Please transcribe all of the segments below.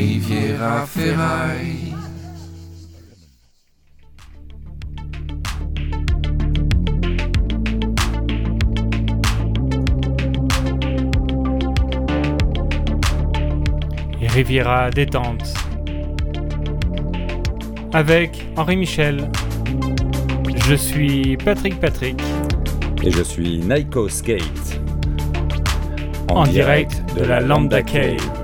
Riviera Ferraille. Riviera détente. Avec Henri Michel. Je suis Patrick Patrick. Et je suis Naiko Skate. En, direct, de, la Lambda Cave.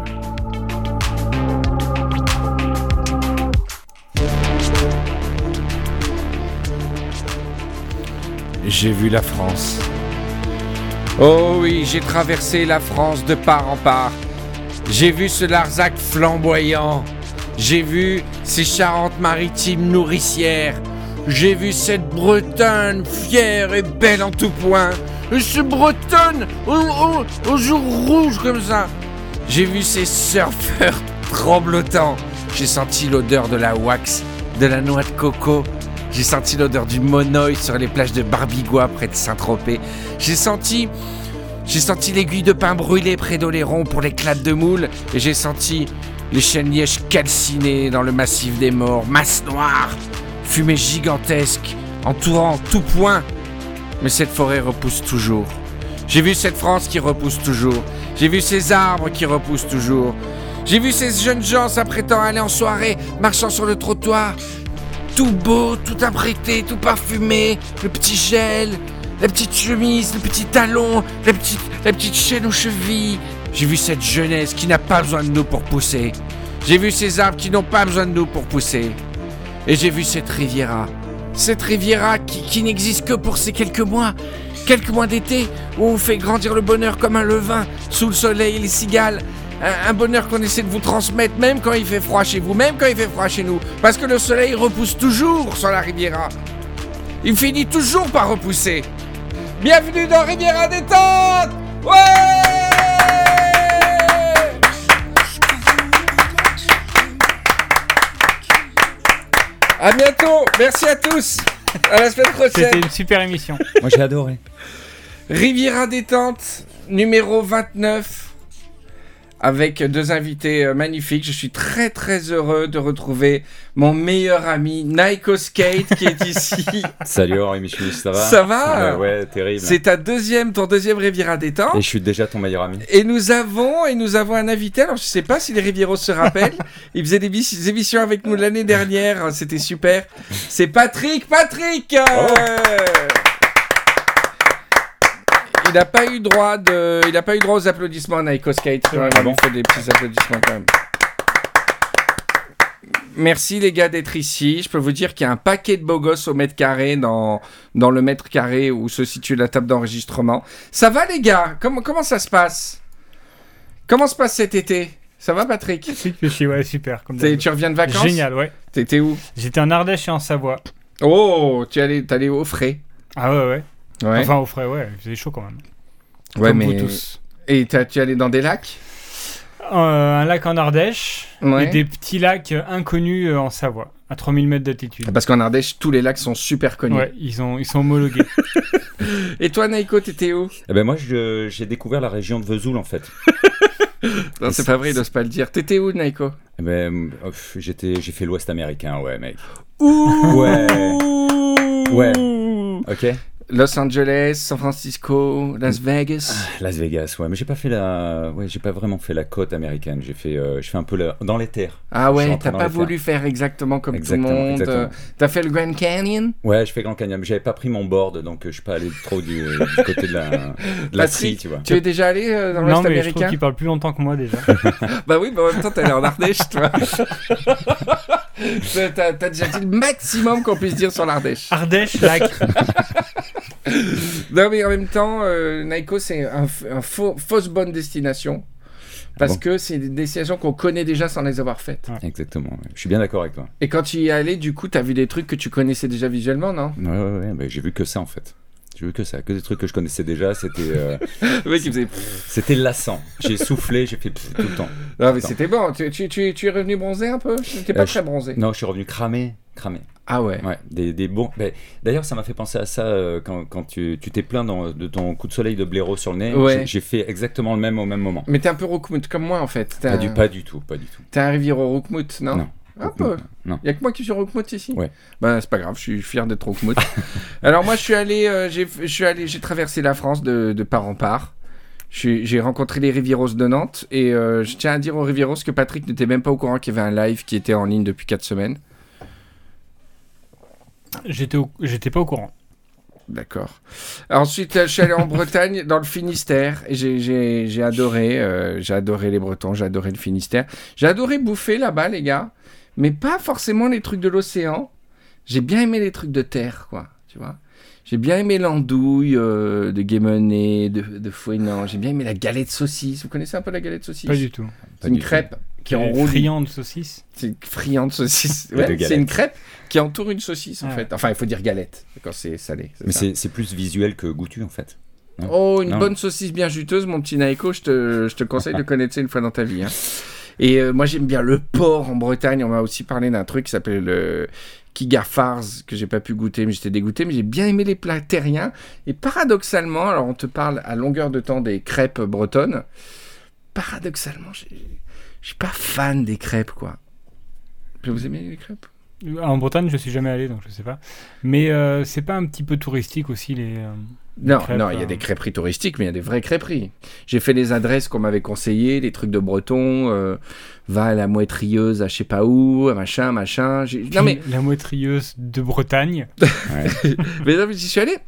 J'ai vu la France. Oh oui, j'ai traversé la France de part en part. J'ai vu ce Larzac flamboyant. J'ai vu ces Charentes-Maritimes nourricières. J'ai vu cette Bretonne fière et belle en tout point. Ce Bretonne aux, aux, jours rouges comme ça. J'ai vu ces surfeurs tremblotants. J'ai senti l'odeur de la wax, de la noix de coco. J'ai senti l'odeur du monoï sur les plages de Barbigois près de Saint-Tropez. J'ai senti j'ai senti l'aiguille de pain brûlée près d'Oléron pour l'éclat de moule, et j'ai senti les chênes lièges calcinés dans le massif des morts, masse noire, fumée gigantesque, entourant tout point. Mais cette forêt repousse toujours. J'ai vu cette France qui repousse toujours. J'ai vu ces arbres qui repoussent toujours. J'ai vu ces jeunes gens s'apprêtant à aller en soirée, marchant sur le trottoir. Tout beau, tout apprêté, tout parfumé, le petit gel, la petite chemise, le petit talon, la petite, la petite chaîne aux chevilles. J'ai vu cette jeunesse qui n'a pas besoin de nous pour pousser. J'ai vu ces arbres qui n'ont pas besoin de nous pour pousser. Et j'ai vu cette Riviera. Cette Riviera qui, qui n'existe que pour ces quelques mois. Quelques mois d'été où on fait grandir le bonheur comme un levain sous le soleil les cigales. Un, un bonheur qu'on essaie de vous transmettre même quand il fait froid chez vous, même quand il fait froid chez nous. Parce que le soleil repousse toujours sur la Riviera. Il finit toujours par repousser. Bienvenue dans Riviera Détente Ouais À bientôt Merci à tous À la semaine prochaine C'était une super émission. Moi j'ai adoré. Riviera Détente, numéro 29, avec deux invités euh, magnifiques. Je suis très très heureux de retrouver mon meilleur ami Naiko Skate qui est ici. Salut Henri Michel, ça va? Ça va? Ouais, ouais, terrible. C'est ta deuxième, ton deuxième Riviera Et Détente. je suis déjà ton meilleur ami. Et nous avons et nous avons un invité. Alors je sais pas si les Rivieros se rappellent. Il faisait des, des émissions avec nous l'année dernière. C'était super. C'est Patrick. Patrick. euh, Il n'a pas eu droit de, il n'a pas eu droit aux applaudissements à Naiko Skate. Quand même, Ah bon fait des petits applaudissements quand même. Merci les gars d'être ici. Je peux vous dire qu'il y a un paquet de beaux gosses au mètre carré dans, dans le mètre carré où se situe la table d'enregistrement. Ça va les gars? Comment, comment ça se passe? Comment se passe cet été? Ça va Patrick? Si, je suis- ouais, super. Comme. Tu reviens de vacances? Génial, ouais. T'étais où? J'étais en Ardèche et en Savoie. Oh, tu es allé, t'es allé au frais. Ah ouais, ouais. Ouais, Enfin, au frais, ouais. Il faisait chaud quand même. ouais Comme mais. vous tous. Et t'as- tu es allé dans des lacs? Euh, un lac en Ardèche Ouais. et des petits lacs inconnus euh, en Savoie, à 3000 mètres d'altitude. Parce qu'en Ardèche, tous les lacs sont super connus. Ouais, ils, ont, ils sont homologués. Et toi, Naiko, t'étais où? Eh ben moi j'ai découvert la région de Vesoul en fait. Non, c'est pas vrai, il n'ose pas le dire. T'étais où, Naiko Eh ben j'étais j'ai fait l'Ouest américain, ouais mec. Ouh Ouais. Ouais. Ok. Los Angeles, San Francisco, Las Vegas. Las Vegas, ouais, mais j'ai pas fait la, ouais, j'ai pas vraiment fait la côte américaine. J'ai fait, euh, je fais un peu la... dans les terres. Ah ouais, t'as pas voulu faire exactement comme Exactement, tout le monde. euh, T'as fait le Grand Canyon? Ouais, je fais Grand Canyon, mais j'avais pas pris mon board, donc euh, je suis pas allé trop du, du côté de la, de la Patrick, scie, tu vois. Tu es déjà allé euh, dans non, l'Ouest mais je trouve américain? qu'il parle plus longtemps que moi déjà. Bah oui, mais en même temps, t'es allé en Ardèche, toi. T'as t'as déjà dit le maximum qu'on puisse dire sur l'Ardèche. Ardèche, lac. Non, mais en même temps, euh, Naiko, c'est un, un faux- fausse bonne destination. Parce bon que c'est des destinations qu'on connaît déjà sans les avoir faites. Exactement. ouais. Je suis bien d'accord avec toi. Et quand tu y es allé, du coup, t'as vu des trucs que tu connaissais déjà visuellement, non? Ouais, ouais, ouais. bah, j'ai vu que ça en fait. J'ai vu que ça, que des trucs que je connaissais déjà. C'était, euh, faisait. c'était lassant. J'ai soufflé, j'ai fait tout le temps. Non, mais c'était bon. Tu, tu, tu, tu es revenu bronzé un peu? T'étais pas Euh, très bronzé. Non, je suis revenu cramé, cramé. Ah ouais. Ouais, des, des bons. ben, D'ailleurs, ça m'a fait penser à ça euh, quand, quand tu t'es plaint dans- de ton coup de soleil de blaireau sur le nez. Ouais. J'ai- fait exactement le même au même moment. Mais t'es un peu Roukmout comme moi en fait. Pas du, pas du tout, pas du tout. t'es un Riviero Roukmout, non? Non. Un peu. Non. Y a que moi qui suis Roukmout ici Ouais. Bah c'est pas grave, je suis fier d'être Roukmout. Alors moi je suis allé, euh, j'ai, je suis allé, j'ai traversé la France de, de part en part. J'ai rencontré les Rivieros de Nantes et euh, je tiens à dire aux Rivieros que Patrick n'était même pas au courant qu'il y avait un live qui était en ligne depuis 4 semaines. J'étais au- j'étais pas au courant. D'accord. Ensuite, euh, je suis allé en Bretagne, dans le Finistère, et j'ai- j'ai j'ai adoré, euh, j'ai adoré les Bretons, j'ai adoré le Finistère. J'ai adoré bouffer là-bas, les gars, mais pas forcément les trucs de l'océan. J'ai bien aimé les trucs de terre, quoi, tu vois. J'ai bien aimé l'andouille euh, de Guémené, de, de Fouenan. J'ai bien aimé la galette saucisse. Vous connaissez un peu la galette saucisse? Pas du tout. C'est une tout. crêpe qui enroule Friand de saucisse. c'est une friande saucisse. Ouais, c'est une crêpe qui entoure une saucisse en Ah. fait. Enfin, il faut dire galette quand c'est salé. Mais c'est c'est plus visuel que goûtu en fait. Non? Oh, une Non. bonne saucisse bien juteuse, mon petit Naiko, je te, je te conseille de connaître ça une fois dans ta vie. hein. Et euh, moi, j'aime bien le porc en Bretagne. On m'a aussi parlé d'un truc qui s'appelle le Kigafars, que j'ai pas pu goûter, mais j'étais dégoûté. Mais j'ai bien aimé les plats terriens. Et paradoxalement, alors on te parle à longueur de temps des crêpes bretonnes. Paradoxalement, je suis pas fan des crêpes, quoi. Vous aimez les crêpes? En Bretagne, je suis jamais allé, donc je sais pas. Mais euh, c'est pas un petit peu touristique aussi les. Non, crêpes, non, il y a euh. des crêperies touristiques, mais il y a des vraies crêperies. J'ai fait les adresses qu'on m'avait conseillées, les trucs de breton, euh, va à la moitrieuse à je sais pas où, machin, machin. Non mais, La moitrieuse de Bretagne. mais, non, mais j'y suis allé.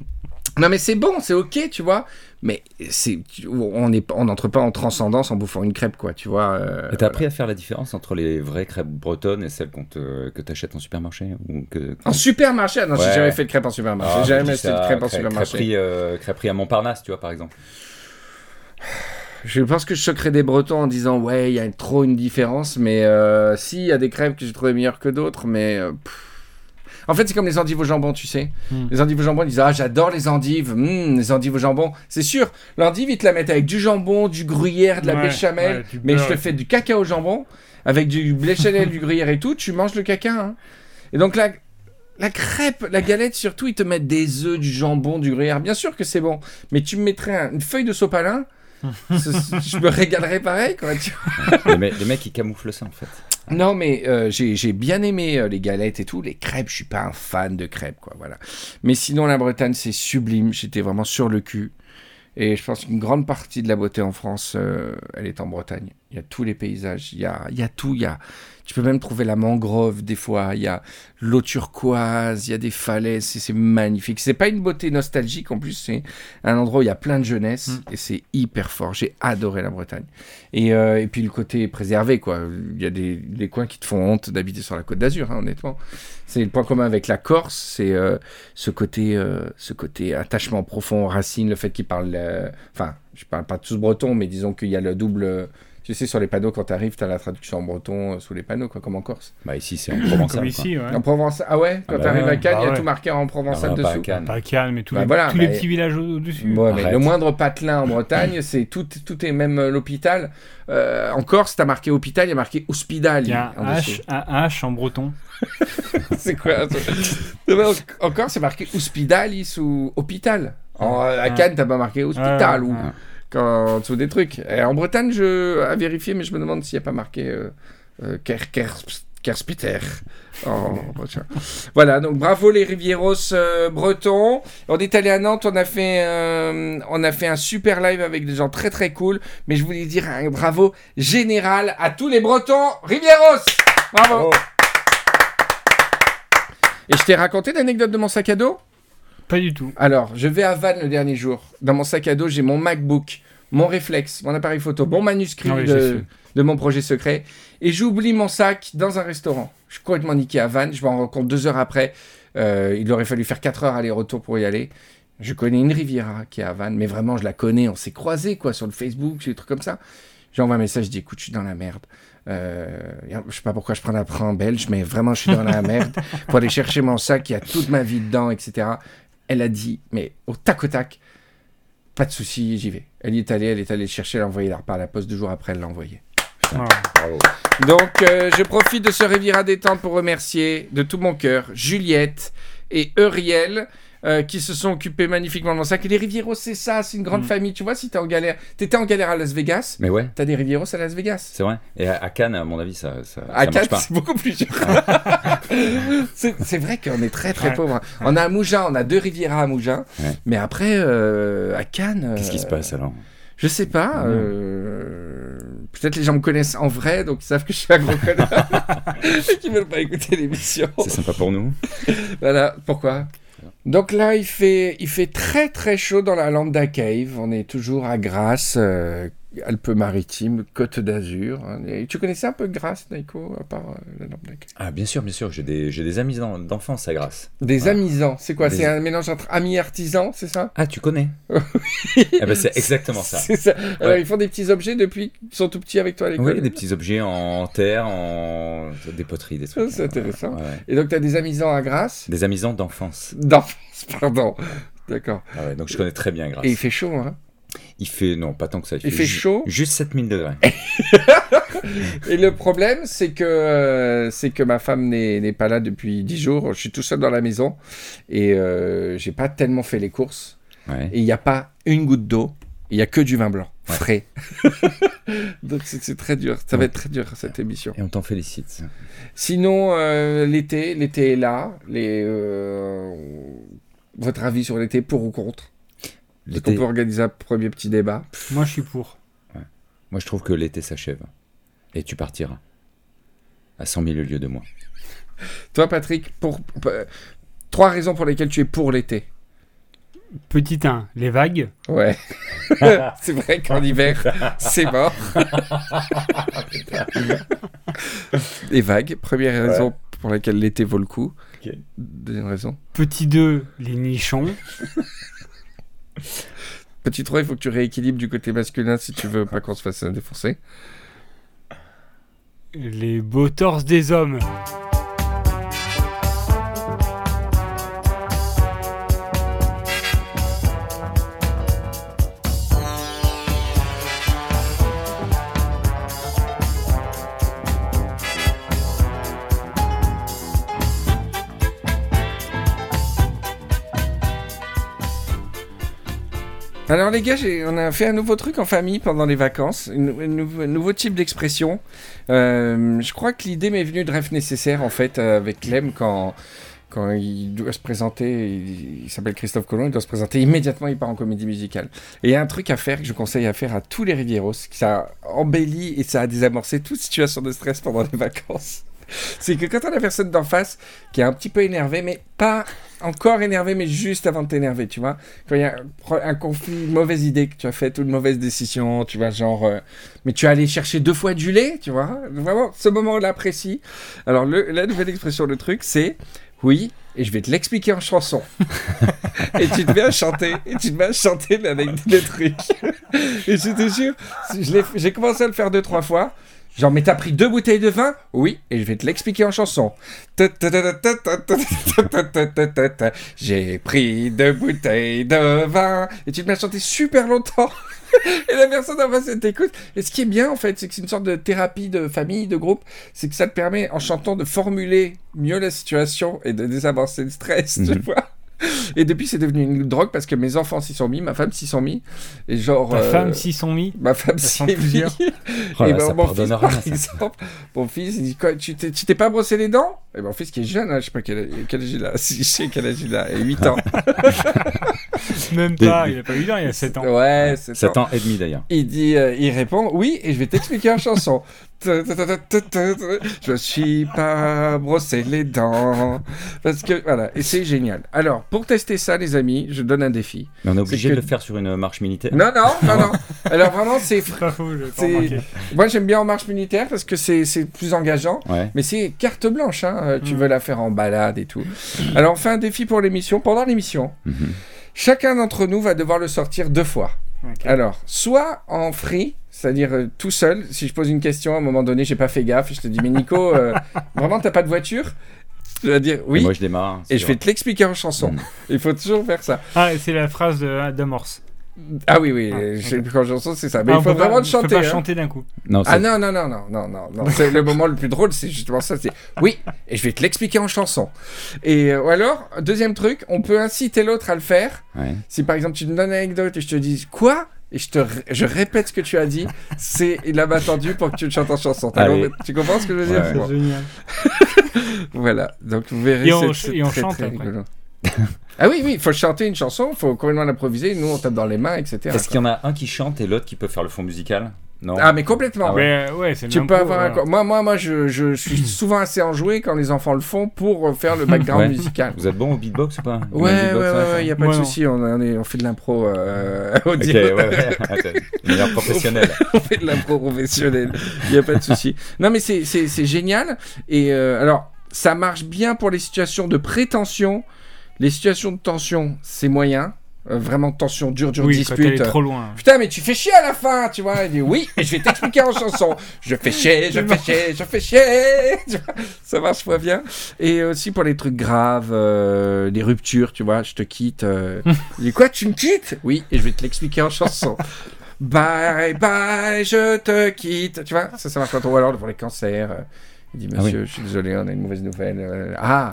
Non mais c'est bon, c'est ok, tu vois. Mais c'est, on n'entre pas en transcendance en bouffant une crêpe, quoi, tu vois. euh, Et T'as appris à faire la différence entre les vraies crêpes bretonnes et celles qu'on te- que t'achètes en supermarché ou que... En supermarché, ah non, j'ai Ouais. jamais fait de crêpe en supermarché. Ah, j'ai je jamais acheté de ça, crêpe en supermarché. Crêperie, euh, crêperie à Montparnasse, tu vois, par exemple. Je pense que je choquerais des Bretons en disant ouais, il y a trop une différence, mais euh, si, il y a des crêpes que j'ai trouvées meilleures que d'autres, mais. euh, pff. En fait, c'est comme les endives au jambon, tu sais. Hmm. Les endives au jambon, ils disent Ah, j'adore les endives, Hmm, les endives au jambon. C'est sûr, l'endive, ils te la mettent avec du jambon, du gruyère, de la Ouais, béchamel, ouais, mais je te fais du caca au jambon, avec du béchamel, du gruyère et tout, tu manges le caca. hein. Et donc, la, la crêpe, la galette, surtout, ils te mettent des œufs, du jambon, du gruyère. Bien sûr que c'est bon, mais tu me mettrais un- une feuille de sopalin. je me régalerais pareil, quoi. tu vois. les, me- les mecs, ils camouflent ça, en fait. Non, mais euh, j'ai bien aimé euh, les galettes et tout. Les crêpes, je suis pas un fan de crêpes, quoi. Voilà. Mais sinon, la Bretagne, c'est sublime. J'étais vraiment sur le cul. Et je pense qu'une grande partie de la beauté en France, euh, elle est en Bretagne. Il y a tous les paysages, il y a, il y a tout. Il y a, tu peux même trouver la mangrove des fois. Il y a l'eau turquoise, il y a des falaises. C'est c'est magnifique. C'est pas une beauté nostalgique en plus. C'est un endroit où il y a plein de jeunesse Mm. et c'est hyper fort. J'ai adoré la Bretagne. Et, euh, et puis le côté préservé, quoi. Il y a des, des coins qui te font honte d'habiter sur la côte d'Azur, hein, honnêtement. C'est le point commun avec la Corse, c'est euh, ce côté, euh, ce côté attachement profond aux racines, le fait qu'ils parlent, enfin, je parle pas tous breton, mais disons qu'il y a le double. Tu sais, sur les panneaux, quand tu arrives, tu as la traduction en breton euh, sous les panneaux, quoi, comme en Corse. Bah, ici, c'est en provençal. Comme quoi. ici, ouais. En Provence, ah ouais, quand Ah bah tu arrives ouais. à Cannes, il y a ouais. tout marqué en provençal Ah bah, pas à dessous. Cannes. Pas calme, mais tous, Bah les, voilà, tous les bah, petits villages au- au-dessus. Ouais, mais Arrête. le moindre patelin en Bretagne, c'est tout, tout est même euh, l'hôpital. Euh, en Corse, t'as marqué hôpital, il y a marqué hospital. Il y a en un dessous. H, un H en breton. c'est quoi ça? En- Encore, c'est marqué hospitalis ou hôpital. En, à. Cannes, t'as pas marqué hospital Ouais, ou ouais. Quand, dessous des trucs. Et en Bretagne, je à vérifier, mais je me demande s'il n'y a pas marqué euh, euh, Ker- Ker- Kerspiter. en voilà, donc bravo les Rivieros euh, bretons. On est allé à Nantes, on a fait euh, on a fait un super live avec des gens très très cool. Mais je voulais dire un bravo général à tous les Bretons Rivieros. Bravo. Oh. Et je t'ai raconté l'anecdote de mon sac à dos? Pas du tout. Alors, je vais à Vannes le dernier jour. Dans mon sac à dos, j'ai mon MacBook, mon réflexe, mon appareil photo, mon manuscrit Ah oui, de mon projet secret. Et j'oublie mon sac dans un restaurant. Je suis complètement niqué à Vannes. Je m'en rends compte deux heures après. Euh, il aurait fallu faire quatre heures aller-retour pour y aller. Je connais une Riviera qui est à Vannes, mais vraiment, je la connais. On s'est croisés, quoi, sur le Facebook, des trucs comme ça. J'envoie un message, je dis, écoute, je suis dans la merde. Euh, je sais pas pourquoi je prends la prend belge, mais vraiment, je suis dans la merde. Pour aller chercher mon sac, il y a toute ma vie dedans, etc. Elle a dit, mais au tac au tac, pas de souci, j'y vais. Elle y est allée, elle est allée le chercher, elle a envoyé la par la poste deux jours après, elle l'a envoyé. putain. Bravo. Donc, euh, je profite de ce Riviera détente pour remercier de tout mon cœur Juliette et Euriel. Euh, qui se sont occupés magnifiquement dans ça. Que les Rivieros, c'est ça, c'est une grande Mm. famille. Tu vois, si t'es en galère, t'étais en galère à Las Vegas, Mais ouais, t'as des Rivieros à Las Vegas. c'est vrai. Et à, à Cannes, à mon avis, ça, ça, À ça Cannes, c'est beaucoup plus dur. c'est c'est vrai qu'on est très très Ouais. pauvre. On a à Mougins, on a deux Rivieras à Mougins. Ouais. Mais après, euh, à Cannes. Qu'est-ce qui euh, se passe alors? Je sais pas. Euh, Peut-être les gens me connaissent en vrai, donc ils savent que je suis un gros connard. et qu'ils veulent pas écouter l'émission. C'est sympa pour nous. Voilà, pourquoi? Donc là, il fait, il fait très très chaud dans la Lambda Cave. On est toujours à Grasse, euh, Alpes-Maritimes, Côte d'Azur. hein. Et Tu connaissais un peu Grasse, Naiko, à part euh, la Cave Ah, bien sûr, bien sûr. J'ai des, j'ai des amis d'en- d'enfance à Grasse. Des Ouais. amusants, c'est quoi? Des- C'est un mélange entre amis et artisans, c'est ça? Ah, tu connais? Eh ben, c'est exactement ça. C'est ça. Alors, Ouais. ils font des petits objets depuis qu'ils sont tout petits avec toi à l'école? Oui, des petits objets en terre, en des poteries, des trucs. Ah, c'est intéressant. Ouais. Et donc, tu as des amusants à Grasse? Des amusants d'enfance. D'enfance, pardon. D'accord. Ah ouais, donc je connais très bien Grasse. Et il fait chaud, hein? Il fait, non, pas tant que ça. Il fait chaud Juste 7000 degrés. Et le problème, c'est que, euh, c'est que ma femme n'est pas là depuis 10 jours. Je suis tout seul dans la maison et euh, j'ai pas tellement fait les courses. Ouais. Et il n'y a pas une goutte d'eau. Il n'y a que du vin blanc, Ouais. frais. Donc c'est très dur. Ça va être très dur cette émission. Et on t'en félicite. Sinon, euh, l'été, l'été est là. Les, euh, votre avis sur l'été, pour ou contre? Est-ce qu'on peut organiser un premier petit débat? Moi, je suis pour. moi je trouve que l'été s'achève. Et tu partiras. À 100 000 lieues de moi. Toi, Patrick, pour, pour- trois raisons pour lesquelles tu es pour l'été. Petit 1, les vagues. Ouais. c'est vrai qu'en hiver, c'est mort. Les vagues, première raison pour laquelle l'été vaut le coup. Ok. Deuxième raison. Petit 2, les nichons. Petit 3, il faut que tu rééquilibres du côté masculin si tu veux pas qu'on se fasse défoncer. Les beaux torses des hommes. Alors les gars, on a fait un nouveau truc en famille pendant les vacances, un nouveau, type d'expression. Euh, je crois que l'idée m'est venue de rêve nécessaire en fait euh, avec Clem quand quand il doit se présenter, il, s'appelle Christophe Colomb, il doit se présenter immédiatement, il part en comédie musicale. Et il y a un truc à faire que je conseille à faire à tous les Rivieros, ça embellit et ça a désamorcé toute situation de stress pendant les vacances. C'est que quand a la personne d'en face qui est un petit peu énervée, mais pas encore énervée, mais juste avant de t'énerver, tu vois. Quand il y a un, conflit, une mauvaise idée que tu as faite ou une mauvaise décision, tu vois, genre, euh, mais tu es allé chercher deux fois du lait, tu vois. Vraiment, ce moment-là précis. Alors, le, la nouvelle expression, le truc, c'est oui, et je vais te l'expliquer en chanson. et tu te mets à chanter, et tu te mets à chanter avec des trucs. et je te jure, j'ai commencé à le faire deux, trois fois. Genre, mais t'as pris deux bouteilles de vin? Oui, et je vais te l'expliquer en chanson. J'ai pris deux bouteilles de vin. Et tu te mets à chanter super longtemps. Et la personne en face, t'écoute. Et ce qui est bien, en fait, c'est que c'est une sorte de thérapie de famille, de groupe. C'est que ça te permet, en chantant, de formuler mieux la situation et de désamorcer le stress, tu Mhm. vois. Et depuis, c'est devenu une drogue parce que mes enfants s'y sont mis, ma femme s'y sont mis. Et genre. Euh, femme s'y sont mis? Ma femme s'y est mis. Oh et là, ben, mon fils, par ça. exemple, mon fils, il dit quoi, tu t'es tu t'es pas brossé les dents? Et mon fils qui est jeune, hein, je sais pas quel, quel âge il a, si je sais quel âge il a, 8 ans. Même pas, il a pas eu d'un, il y a 7 ans. ouais, c'est ça. 7 ans et demi d'ailleurs. Il dit, euh, il répond, oui, et je vais t'expliquer en chanson. Je suis pas brossé les dents. Parce que, voilà, et c'est génial. Alors, pour tester ça, les amis, je donne un défi. Mais on est obligé que- de le faire sur une marche militaire. Non, non, non, non. Alors, vraiment, c'est. Moi, j'aime bien en marche militaire parce que c'est c'est plus engageant. Ouais. Mais c'est carte blanche, hein. euh, tu Mm. veux la faire en balade et tout. Alors on fait un défi pour l'émission. Pendant l'émission, Mhm. chacun d'entre nous va devoir le sortir deux fois. Alors, soit en free, c'est-à-dire euh, tout seul, si je pose une question, à un moment donné, j'ai pas fait gaffe, je te dis, mais Nico, euh, vraiment, t'as pas de voiture? Je vais dire Et oui, moi je démarre. et c'est je vais te l'expliquer en chanson. Mm. Il faut toujours faire ça. Ah, c'est la phrase de- d'Amorce. Ah oui, oui, j'ai le en chanson, c'est ça. Mais Ah, il faut pas- vraiment on peut chanter. pas hein. chanter d'un coup. Non, Ah non, non, non, non, non, non, non. C'est le moment le plus drôle, c'est justement ça. C'est oui, et je vais te l'expliquer en chanson. Et euh, ou alors, deuxième truc, on peut inciter l'autre à le faire. ouais. Si par exemple tu me donnes une anecdote et je te dis quoi? Et je te je répète ce que tu as dit, c'est il a attendu pour que tu le chantes en chanson. Tu comprends ce que je veux dire? Ouais, Bon, génial. Voilà. Donc vous verrez. Et on c'est- ch- c'est et on très, chante très après. rigolo. ah oui, oui, il faut chanter une chanson, il faut complètement l'improviser. Nous, on tape dans les mains, etc. Est-ce qu'il y en a un qui chante et l'autre qui peut faire le fond musical Non. Ah, mais complètement. Ah ouais. Ouais, ouais, c'est Tu peux avoir un... voilà. Moi, moi, moi je, je suis souvent assez enjoué quand les enfants le font pour euh, faire le background Ouais. musical. Vous êtes bon au beatbox ou pas Ouais, ouais, ouais, ça ouais, y a pas de souci, on, on fait de l'impro euh, Ok, audio. ouais, ouais. Attends, meilleur professionnel. on fait de l'impro professionnelle, il n'y a pas de souci. Non, mais c'est- c'est c'est génial. Et euh, alors, ça marche bien pour les situations de prétention. Les situations de tension, c'est moyen. Euh, vraiment tension, dure, dure Oui, dispute. est trop loin. Putain, mais tu fais chier à la fin, tu vois. Il dit oui, et je vais t'expliquer en chanson. Je fais chier, je fais chier, je fais chier. Ça marche pas bien. Et aussi pour les trucs graves, euh, les ruptures, tu vois. Je te quitte. Euh... Il dit quoi, tu me quittes? Oui, et je vais te l'expliquer en chanson. Bye bye, je te quitte. Tu vois, ça, ça marche pas trop. Ou alors pour les cancers. il dit, Ah monsieur, je suis désolé, on a une mauvaise nouvelle. Euh, ah,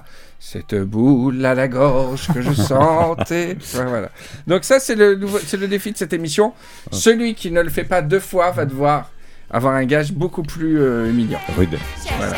cette boule à la gorge que je sentais. Ouais, voilà. Donc ça, c'est le, nouveau- c'est le défi de cette émission. Celui qui ne le fait pas deux fois va devoir avoir un gage beaucoup plus euh, humiliant. Rude. Voilà.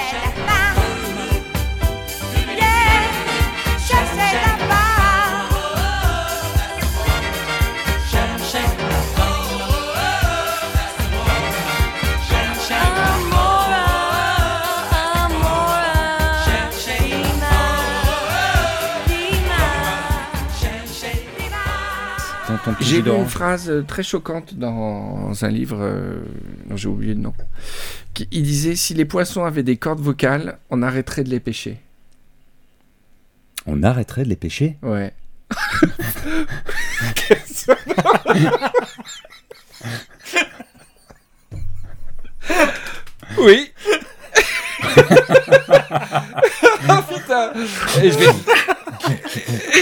Ton, ton petit J'ai lu une phrase euh, très choquante dans un livre euh, dont j'ai oublié le nom. Qui- Il disait si les poissons avaient des cordes vocales, on arrêterait de les pêcher. On arrêterait de les pêcher? Ouais. oui. oh putain. Et je vais,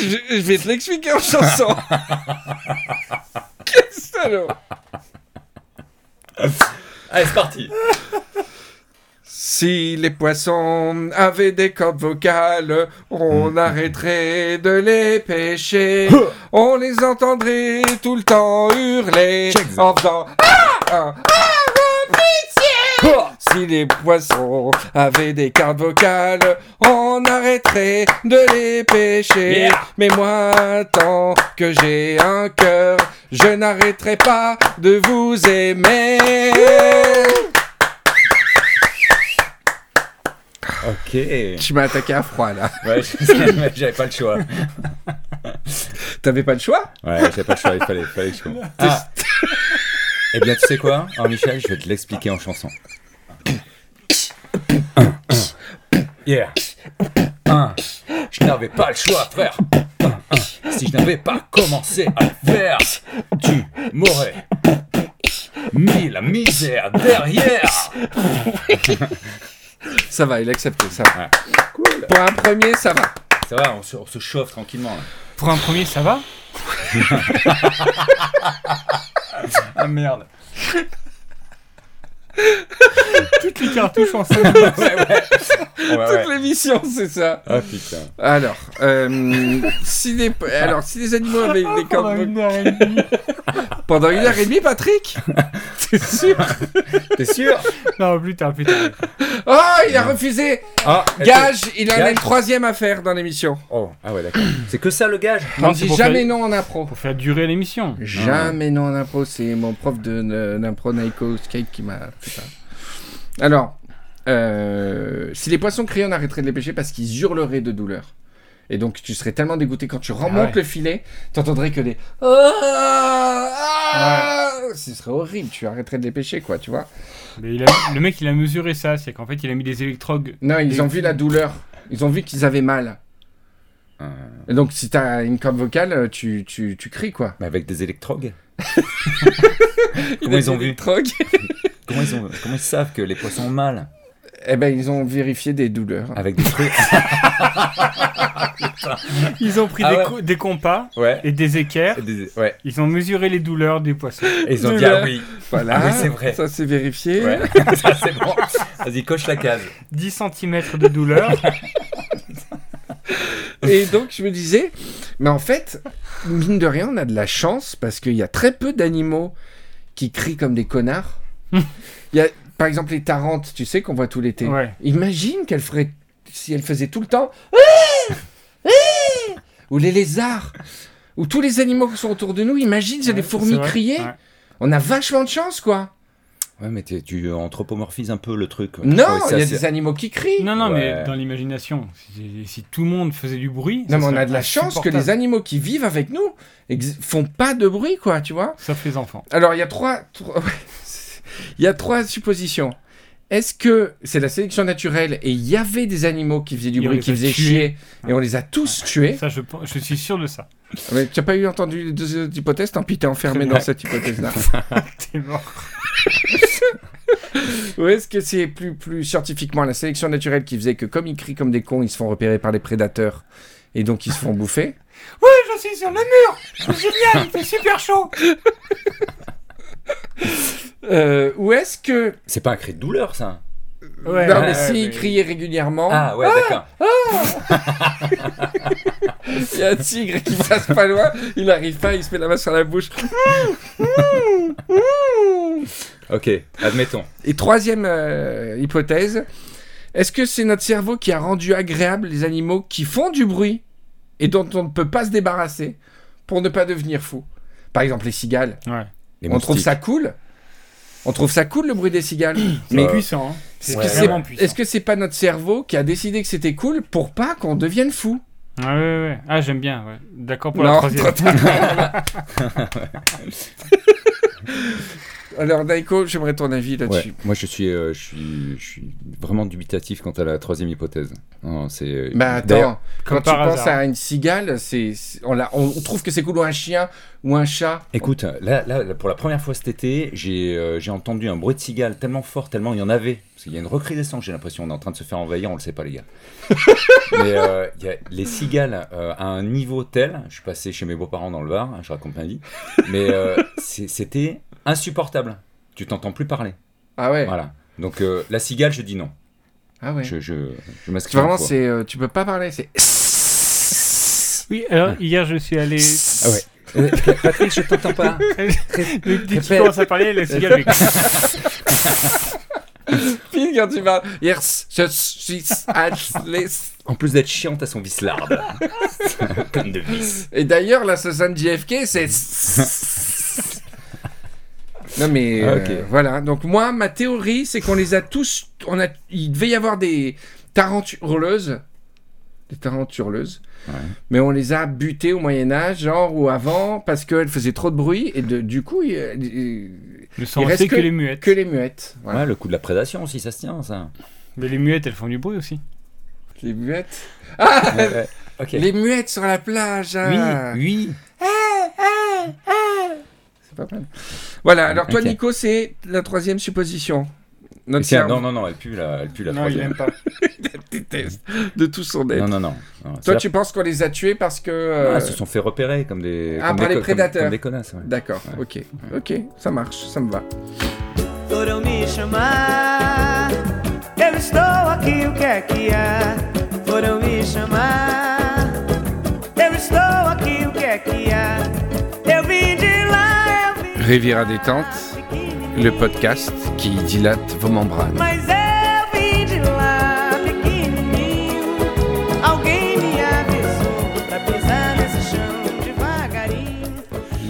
je, je vais te l'expliquer en chanson. Quel salaud. Allez, c'est parti Si les poissons avaient des cordes vocales, on arrêterait de les pêcher. on les entendrait tout le temps hurler en faisant Ah Ah, ah, Si les poissons avaient des cordes vocales, on arrêterait de les pêcher. Yeah. Mais moi, tant que j'ai un cœur, je n'arrêterai pas de vous aimer. Ok. Ouais, Tu m'as attaqué à froid là. mais j'avais pas le choix. T'avais pas le choix Ouais, j'avais pas le choix, il fallait, fallait que je. Ah. Eh bien, tu sais quoi Alors, Michel, je vais te l'expliquer en chanson. Yeah. Un. Je n'avais pas le choix, frère. Un, un. Si je n'avais pas commencé à le faire, tu m'aurais mis la misère derrière. Ça va, il a accepté ça. va. Ouais. Cool. Pour un premier, ça va. Ça va, on se, on se chauffe tranquillement. Là. Pour un premier, ça va Ah merde. Toutes les cartouches en cinq Ouais, ouais. Ouais, ouais. Toute l'émission, c'est ça. Ah putain. Alors, euh, si les, alors, si les animaux avaient des pendant cordes une heure et demie. pendant une heure et demie, Patrick T'es sûr T'es sûr Non, plus tard, plus tard. Oh, il a refusé Ah, Gage, il en a une troisième à faire dans l'émission. Oh, ah ouais, d'accord. C'est que ça le gage On dit jamais faire- non en impro. Pour faire durer l'émission. Jamais non en impro, c'est mon prof de de- d'impro Naiko Skype qui m'a Alors, euh, si les poissons criaient, on arrêterait de les pêcher parce qu'ils hurleraient de douleur. Et donc tu serais tellement dégoûté quand tu remontes ouais. le filet, t'entendrais que des Ah Ah Ce serait horrible, tu arrêterais de les pêcher quoi, tu vois. Mais il a- le mec, il a mesuré ça. C'est qu'en fait, il a mis des électrodes. Non, ils ont vu la douleur. Ils ont vu qu'ils avaient mal. Euh, Et donc si t'as une corde vocale, tu, tu, tu cries quoi. mais avec des Comment a ils ont vu. comment ils, ont, comment ils savent que les poissons ont mal Eh ben, ils ont vérifié des douleurs. Avec des trucs. Ils ont pris Ah des, ouais. co- des compas Ouais. et des équerres. Et des- Ouais. Ils ont mesuré les douleurs des poissons. Et ils ont dit ah oui. Voilà, Ah oui, c'est vrai. Ça, c'est vérifié. Ça c'est bon. Vas-y, coche la case. 10 cm de douleur. Et donc, je me disais, mais en fait, mine de rien, on a de la chance parce qu'il y a très peu d'animaux qui crient comme des connards. Il y a, par exemple, les tarantes, tu sais, qu'on voit tout l'été. Ouais. Imagine qu'elle ferait, si elle faisait tout le temps, ou les lézards, ou tous les animaux qui sont autour de nous. Imagine, c'est Ouais, les fourmis crier. Ouais. On a vachement de chance, quoi. Ouais, mais tu anthropomorphises un peu le truc. Non, il y a des animaux qui crient. Non, non, Ouais. mais dans l'imagination, si, si tout le monde faisait du bruit. Non, mais on a de la chance que les animaux qui vivent avec nous ex- font pas de bruit, quoi, tu vois. Sauf les enfants. Alors, il y a trois, trois- il y a trois suppositions. Est-ce que c'est la sélection naturelle et il y avait des animaux qui faisaient du Et bruit, qui faisaient chier et on les a tous tués? Ça, je, je suis sûr de ça. Mais Tu n'as pas eu entendu les deux hypothèses? Tant pis, t'es enfermé dans cette hypothèse-là. T'es mort. Ou est-ce que c'est plus, plus scientifiquement la sélection naturelle qui faisait que comme ils crient comme des cons, ils se font repérer par les prédateurs et donc ils se font bouffer? Oui, je suis sur le mur. C'est génial, il fait super chaud. Euh, Ou est-ce que... C'est pas un cri de douleur, ça. Ouais, non, mais ouais, s'ils mais- criaient régulièrement, Ah ouais, d'accord. il y a un tigre qui passe pas loin, il arrive pas, il se met la main sur la bouche. Ok, admettons. Et troisième euh, hypothèse, est-ce que c'est notre cerveau qui a rendu agréable les animaux qui font du bruit et dont on ne peut pas se débarrasser pour ne pas devenir fou? Par exemple, les cigales. Ouais. Les on trouve ça cool On trouve ça cool le bruit des cigales C'est Mais puissant. hein. est-ce C'est que c'est vraiment puissant. est-ce que c'est pas notre cerveau qui a décidé que c'était cool pour pas qu'on devienne fou Ah, ouais, ouais, ouais. Ah, j'aime bien. Ouais. D'accord pour Non, la troisième. Alors Daiko, j'aimerais ton avis Ouais, là-dessus. moi je suis, euh, je suis, je suis vraiment dubitatif quant à la troisième hypothèse. Non, c'est. euh, Bah attends, quand tu par penses hasard. à une cigale, c'est c'est- on, l'a- on, on trouve que c'est cool ou un chien ou un chat. Écoute, là, là, pour la première fois cet été, j'ai euh, j'ai entendu un bruit de cigale tellement fort, tellement il y en avait. Parce qu'il y a une recrudescence, j'ai l'impression. On est en train de se faire envahir, on le sait pas, les gars. Mais euh, il y a les cigales euh, à un niveau tel. Je suis passé chez mes beaux-parents dans le Var, hein, je raconte ma vie. Mais euh, c'était insupportable. Tu t'entends plus parler. Ah ouais. Voilà. Donc euh, la cigale, je dis non. Ah ouais. Je, je, je m'inscris vraiment, c'est euh, tu peux pas parler. C'est Oui, alors hier je suis allé. Ah ouais. Euh, Patrick, je t'entends pas. Le petit qui Répète. commence à parler, la cigale. Pile quand tu parles. Yes, je suis Atlas. En plus d'être chiante à son vis larde. Comme de vis. Et d'ailleurs, l'assassin de JFK, c'est. Non mais Ah, euh, voilà. Donc moi, ma théorie, c'est qu'on les a tous. On a. Il devait y avoir des tarenturleuses, des tarenturleuses, Ouais. mais on les a butées au Moyen Âge, genre ou avant, parce qu'elles faisaient trop de bruit et de, du coup, il, il- Le sang reste sait que que- les muettes. que les muettes. Voilà. Ouais, le coup de la prédation aussi, ça se tient, ça. Mais les muettes, elles font du bruit aussi. Les muettes? Ah, Ouais, ouais. Ok. les muettes sur la plage. ah. Oui, oui. C'est pas mal. Voilà. Alors toi. Nico, c'est la troisième supposition. Notre Tiens, cerveau non, non, non, elle pue la, elle pue la non, il troisième. aime pas. déteste de tout son être. Non, non, non. Toi, la- tu penses qu'on les a tués parce que. Ah, euh, elles se sont fait repérer comme des. Ah, comme par des les comme- prédateurs. Comme des connasses, ouais. D'accord, ok. Ok, ça marche, ça me va. foram me chamar. Eu estou aqui, o que é que há? Foram me chamar. Riviera détente, le podcast qui dilate vos membranes.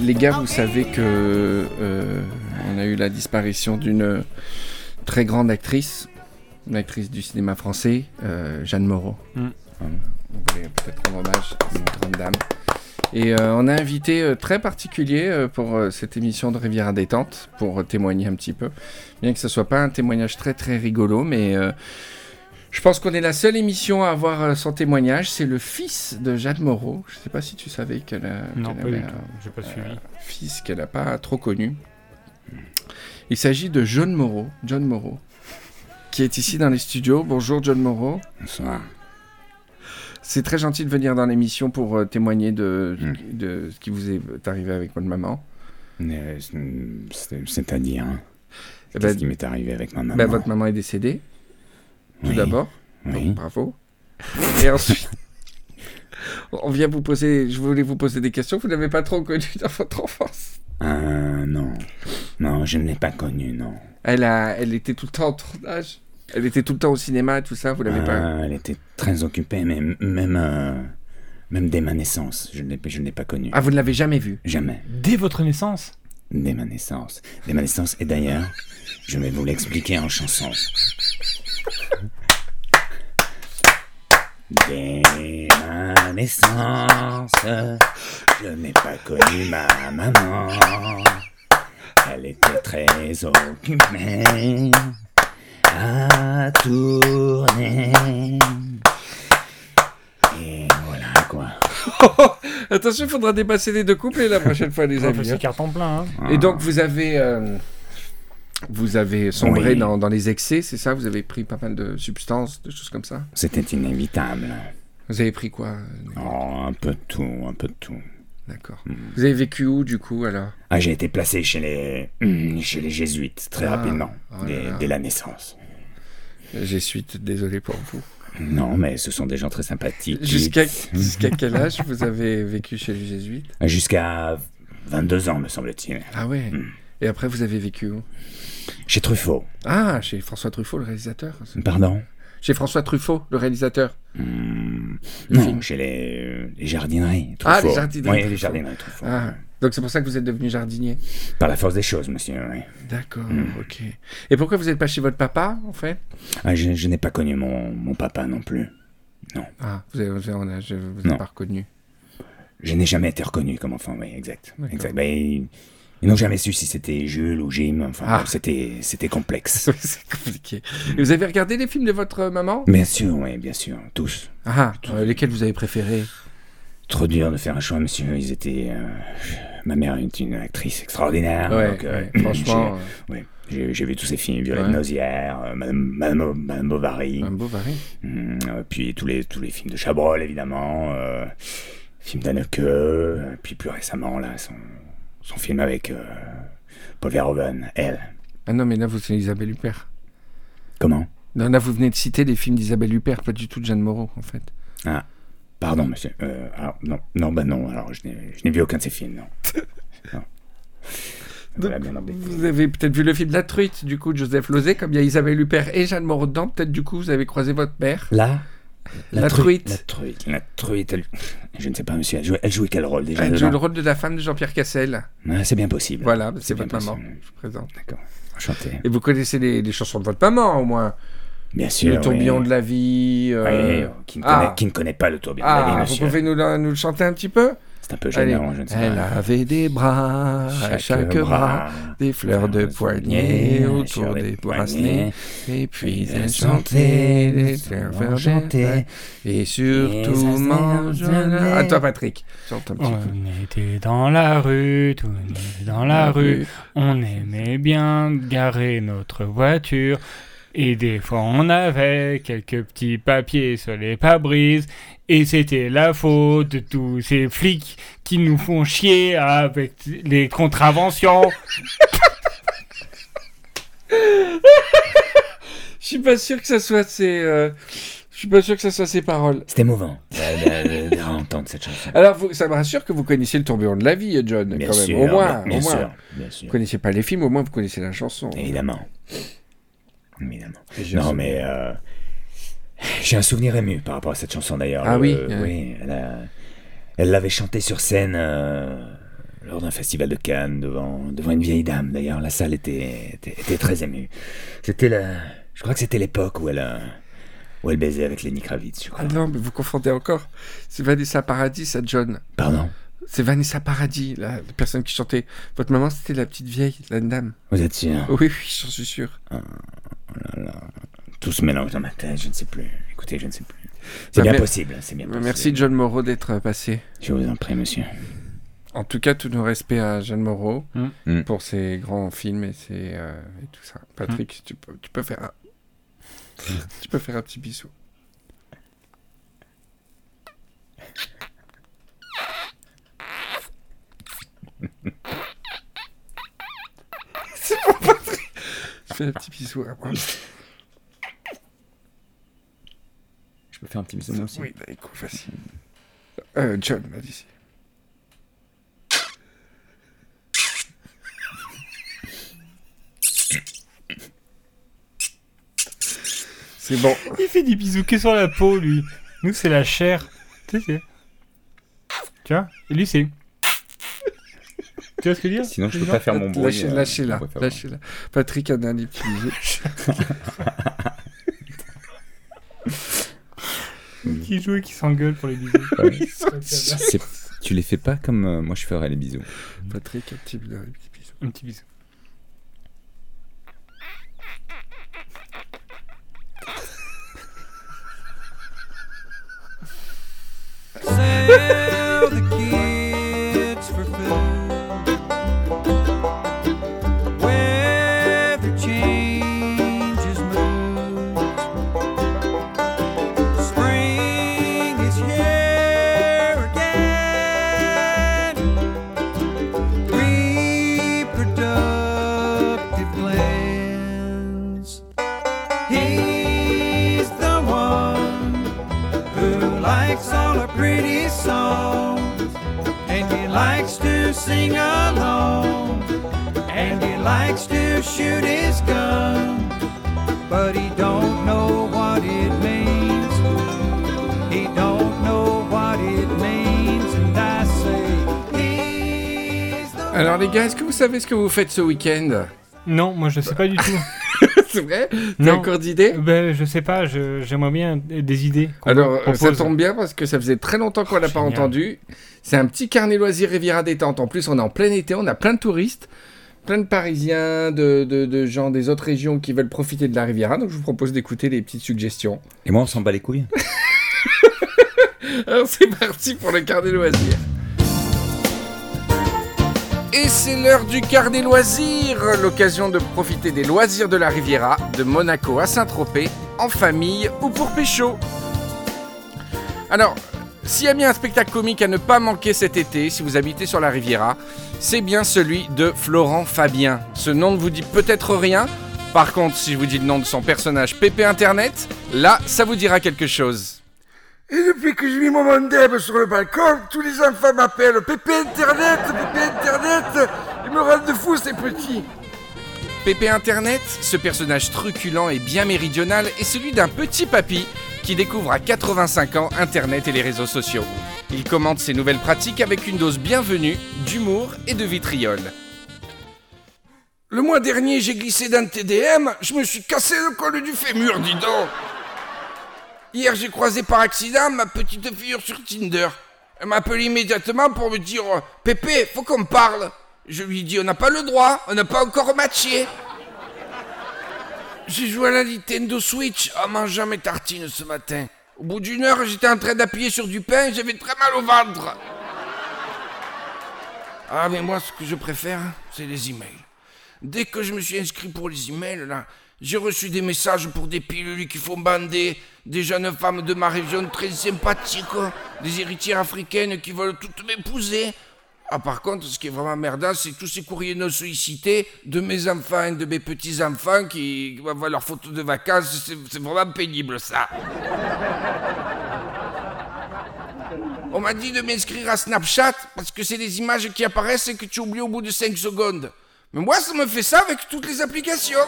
Les gars, vous savez que euh, on a eu la disparition d'une très grande actrice, une actrice du cinéma français, euh, Jeanne Moreau. Mm. On voulait peut-être rendre hommage à une grande dame. Et euh, on a un invité euh, très particulier euh, pour euh, cette émission de Riviera détente pour euh, témoigner un petit peu, bien que ce soit pas un témoignage très très rigolo, mais euh, je pense qu'on est la seule émission à avoir euh, son témoignage. C'est le fils de Jeanne Moreau. Je sais pas si tu savais qu'elle a Non, qu'elle pas du avait tout. pas suivi. fils qu'elle n'a pas trop connu. Il s'agit de John Moreau, John Moreau, qui est ici dans les studios. Bonjour John Moreau. Bonsoir. C'est très gentil de venir dans l'émission pour euh, témoigner de, Mm. de ce qui vous est arrivé avec votre maman. Euh, c'est- C'est-à-dire, hein, Eh qu'est-ce ben, qui m'est arrivé avec ma maman? ben, votre maman est décédée, tout Oui, d'abord. Oui. bravo. Et ensuite, on vient vous poser. Je voulais vous poser des questions que vous n'avez pas trop connues dans votre enfance. Ah, non. Non, je ne l'ai pas connue, non. Elle, a, elle était tout le temps en tournage. Elle était tout le temps au cinéma et tout ça. Vous l'avez pas. Ah, elle était très occupée, mais même, euh, même dès ma naissance, je ne l'ai pas connue. Ah, vous ne l'avez jamais vue. Jamais. Dès votre naissance? Dès ma naissance. Dès ma naissance. Et d'ailleurs, je vais vous l'expliquer en chanson. Dès ma naissance, je n'ai pas connu ma maman. Elle était très occupée à tourner. Et voilà quoi. Attention, il faudra dépasser les deux couplets la prochaine fois, les amis. fait hein. ses cartons pleins. Hein. Et donc, vous avez. euh, vous avez sombré Oui. dans, dans les excès, c'est ça? Vous avez pris pas mal de substances, de choses comme ça? C'était inévitable. Vous avez pris quoi Oh, un peu de tout, un peu de tout. D'accord. Vous avez vécu où, du coup, alors? Ah, j'ai été placé chez les, chez les jésuites très Ah, rapidement, oh là dès, là. dès la naissance. J'ai suite, désolé pour vous. Non, mais ce sont des gens très sympathiques. Jusqu'à quel âge vous avez vécu chez les jésuites? Jusqu'à 22 ans, me semble-t-il. Ah ouais. Hmm. Et après, vous avez vécu où? Chez Truffaut. Ah, chez François Truffaut, le réalisateur. Pardon? Chez François Truffaut, le réalisateur. Le Non, film. chez les, les jardineries. Ah, Truffaut. les jardineries Oui, les jardineries Truffaut. Ah, donc c'est pour ça que vous êtes devenu jardinier. Par la force des choses, monsieur. oui. D'accord, Hmm. ok. Et pourquoi vous n'êtes pas chez votre papa, en fait? Ah, je je n'ai pas connu mon, mon papa non plus. Ah, vous avez, vous avez- on a- je vous ai Non. pas reconnu. Je n'ai jamais été reconnu comme enfant, oui, exact. Exact. Ben, ils ils n'ont jamais su si c'était Jules ou Jim. Enfin, Ah. c'était, c'était complexe. c'est compliqué. Et vous avez regardé les films de votre maman? Bien sûr, oui, bien sûr, tous. Ah, euh, lesquels vous avez préférés? Trop dur de faire un choix, monsieur. Ils étaient. euh, Ma mère est une actrice extraordinaire. Ouais, donc, euh, ouais, franchement, j'ai, ouais, j'ai, j'ai vu tous ces films, Violette. Nozière, euh, Madame, Madame, Madame Bovary, vari. hum, euh, puis tous les, tous les films de Chabrol, évidemment, euh, film d'Anneke, euh, puis plus récemment, là, son, son film avec euh, Paul Verhoeven, Elle. Ah non, mais là, vous c'est Isabelle Huppert. Comment? Non, là, vous venez de citer des films d'Isabelle Huppert, pas du tout de Jeanne Moreau, en fait. Pardon, monsieur. Euh, alors, non, non, bah non, alors je n'ai, vu aucun de ces films, non. non. Voilà, bien embêté. Vous avez peut-être vu le film La Truite, du coup, de Joseph Lozé, comme il y a Isabelle Huppert et Jeanne Moreau dedans. Peut-être, du coup, vous avez croisé votre mère. Là La truite. La truite. La truite, elle... Je ne sais pas, monsieur. Elle jouait, elle jouait quel rôle déjà Elle joue le rôle de la femme de Jean-Pierre Cassel. Ah, C'est bien possible. Voilà, c'est votre maman. Je vous présente. D'accord. Enchanté. Et vous connaissez les, les chansons de votre maman, au moins Bien sûr. Le tourbillon oui. de la vie. euh, Oui, qui, ne ah. connaît, qui ne connaît pas le tourbillon de la vie, Ah, vous monsieur pouvez nous, le- nous le chanter un petit peu? C'est un peu Allez. gênant, je ne sais Elle pas. avait des bras, à chaque bras, des fleurs de poignée autour des bracelets. Et puis elle chantait les chantait et surtout mange la... Attends Patrick, chante un petit peu. On était dans la rue, tout dans la rue. On aimait bien garer notre voiture. Et des fois, on avait quelques petits papiers sur les pare-brises. Et c'était la faute de tous ces flics qui nous font chier avec les contraventions. Je suis pas sûr que ça soit ses... euh, Je suis pas sûr que ça soit ses paroles. C'est émouvant de, de- de entendre cette chanson. Alors, vous, ça me rassure que vous connaissiez le tourbillon de la vie, John, Bien quand sûr, même. Au moins, bien au moins. sûr, bien sûr. Vous connaissez pas les films, au moins vous connaissez la chanson. Évidemment. Évidemment. Non, mais euh, j'ai un souvenir ému par rapport à cette chanson d'ailleurs. Ah oui, euh. Oui, elle l'avait chantée sur scène euh, lors d'un festival de Cannes devant, devant une vieille dame. D'ailleurs, la salle était, était, était très émue. C'était la, je crois que c'était l'époque où elle, euh, où elle baisait avec Lenny Kravitz. Je Ah crois. non, mais vous confondez encore. C'est Vanessa Paradis, ça, John. Pardon? C'est Vanessa Paradis, la, personne qui chantait. Votre maman, c'était la petite vieille, la dame. Vous êtes sûr? Oui, oui, j'en suis sûr. Tout se mélange dans ma tête. Je ne sais plus. Écoutez, je ne sais plus. C'est Bah, bien possible. C'est bien possible. Merci, John Moreau, d'être passé. Je vous en prie, monsieur. En tout cas, tous nos respects à Jeanne Moreau Mm. Mm. pour ses grands films et, ses, euh, et tout ça. Patrick, tu, peux, tu peux faire un. Tu peux faire un petit bisou. C'est Patrick. Fais un petit bisou à moi. Je peux faire un petit bisou moi aussi. Oui, bah, écoute, vas-y. Euh, John, vas-y. C'est bon. Il fait des bisous que sur la peau, lui. Nous, c'est la chair. Tu sais, c'est- Tu vois Et lui, c'est. Tu vois ce que je veux dire Sinon, je peux pas faire mon bruit. Lâchez, euh, lâchez-la. Patrick, un dernier petit bisou. Qui joue et qui s'engueule pour les bisous. Ouais. Tu les fais pas comme euh, moi je ferais les bisous. Patrick, un petit, un petit bisou. Un petit bisou. Sing along, and he likes to shoot his gun, but he don't know what it means. He don't know what it means, and I say he's the Alors les gars, est-ce que vous savez ce que vous faites ce week-end? Non, moi, je sais pas du tout. C'est vrai T'as encore d'idées? Ben, je sais pas, j'aimerais bien des idées. Alors, euh, ça tombe bien parce que ça faisait très longtemps qu'on l'a pas entendu. C'est un petit carnet loisir Riviera détente. En plus, on est en plein été, on a plein de touristes, plein de Parisiens, de, de- de gens des autres régions qui veulent profiter de la Riviera. Donc, je vous propose d'écouter les petites suggestions. Et moi on s'en bat les couilles. Alors, c'est parti pour le carnet loisir. Et c'est l'heure du carnet loisir, l'occasion de profiter des loisirs de la Riviera, de Monaco à Saint-Tropez, en famille ou pour pécho. Alors, s'il y a bien un spectacle comique à ne pas manquer cet été, si vous habitez sur la Riviera, c'est bien celui de Florent Fabien. Ce nom ne vous dit peut-être rien. Par contre, si je vous dis le nom de son personnage Pépé Internet, là, ça vous dira quelque chose. Et depuis que j'ai mis mon mandem sur le balcon, tous les enfants m'appellent Pépé Internet, Pépé Internet. Ils me rendent fou ces petits. Pépé Internet, ce personnage truculent et bien méridional, est celui d'un petit papy qui découvre à 85 ans Internet et les réseaux sociaux. Il commente ses nouvelles pratiques avec une dose bienvenue d'humour et de vitriol. Le mois dernier, j'ai glissé d'un TDM, je me suis cassé le col du fémur, dis donc. Hier, j'ai croisé par accident ma petite fille sur Tinder. Elle m'a appelé immédiatement pour me dire Pépé, faut qu'on parle. Je lui dit On n'a pas le droit, on n'a pas encore matché. J'ai joué à la Nintendo Switch en mangeant mes tartines ce matin. Au bout d'une heure, j'étais en train d'appuyer sur du pain et j'avais très mal au ventre. Ah, mais moi, ce que je préfère, c'est les emails. Dès que je me suis inscrit pour les emails, là, j'ai reçu des messages pour des pilules qui font bander, des jeunes femmes de ma région très sympathiques, des héritières africaines qui veulent toutes m'épouser. Ah, par contre, ce qui est vraiment merdant, c'est tous ces courriers non sollicités de mes enfants et de mes petits-enfants qui voient leurs photos de vacances. C'est- vraiment pénible, ça. On m'a dit de m'inscrire à Snapchat parce que c'est des images qui apparaissent et que tu oublies au bout de 5 secondes. Mais moi, ça me fait ça avec toutes les applications.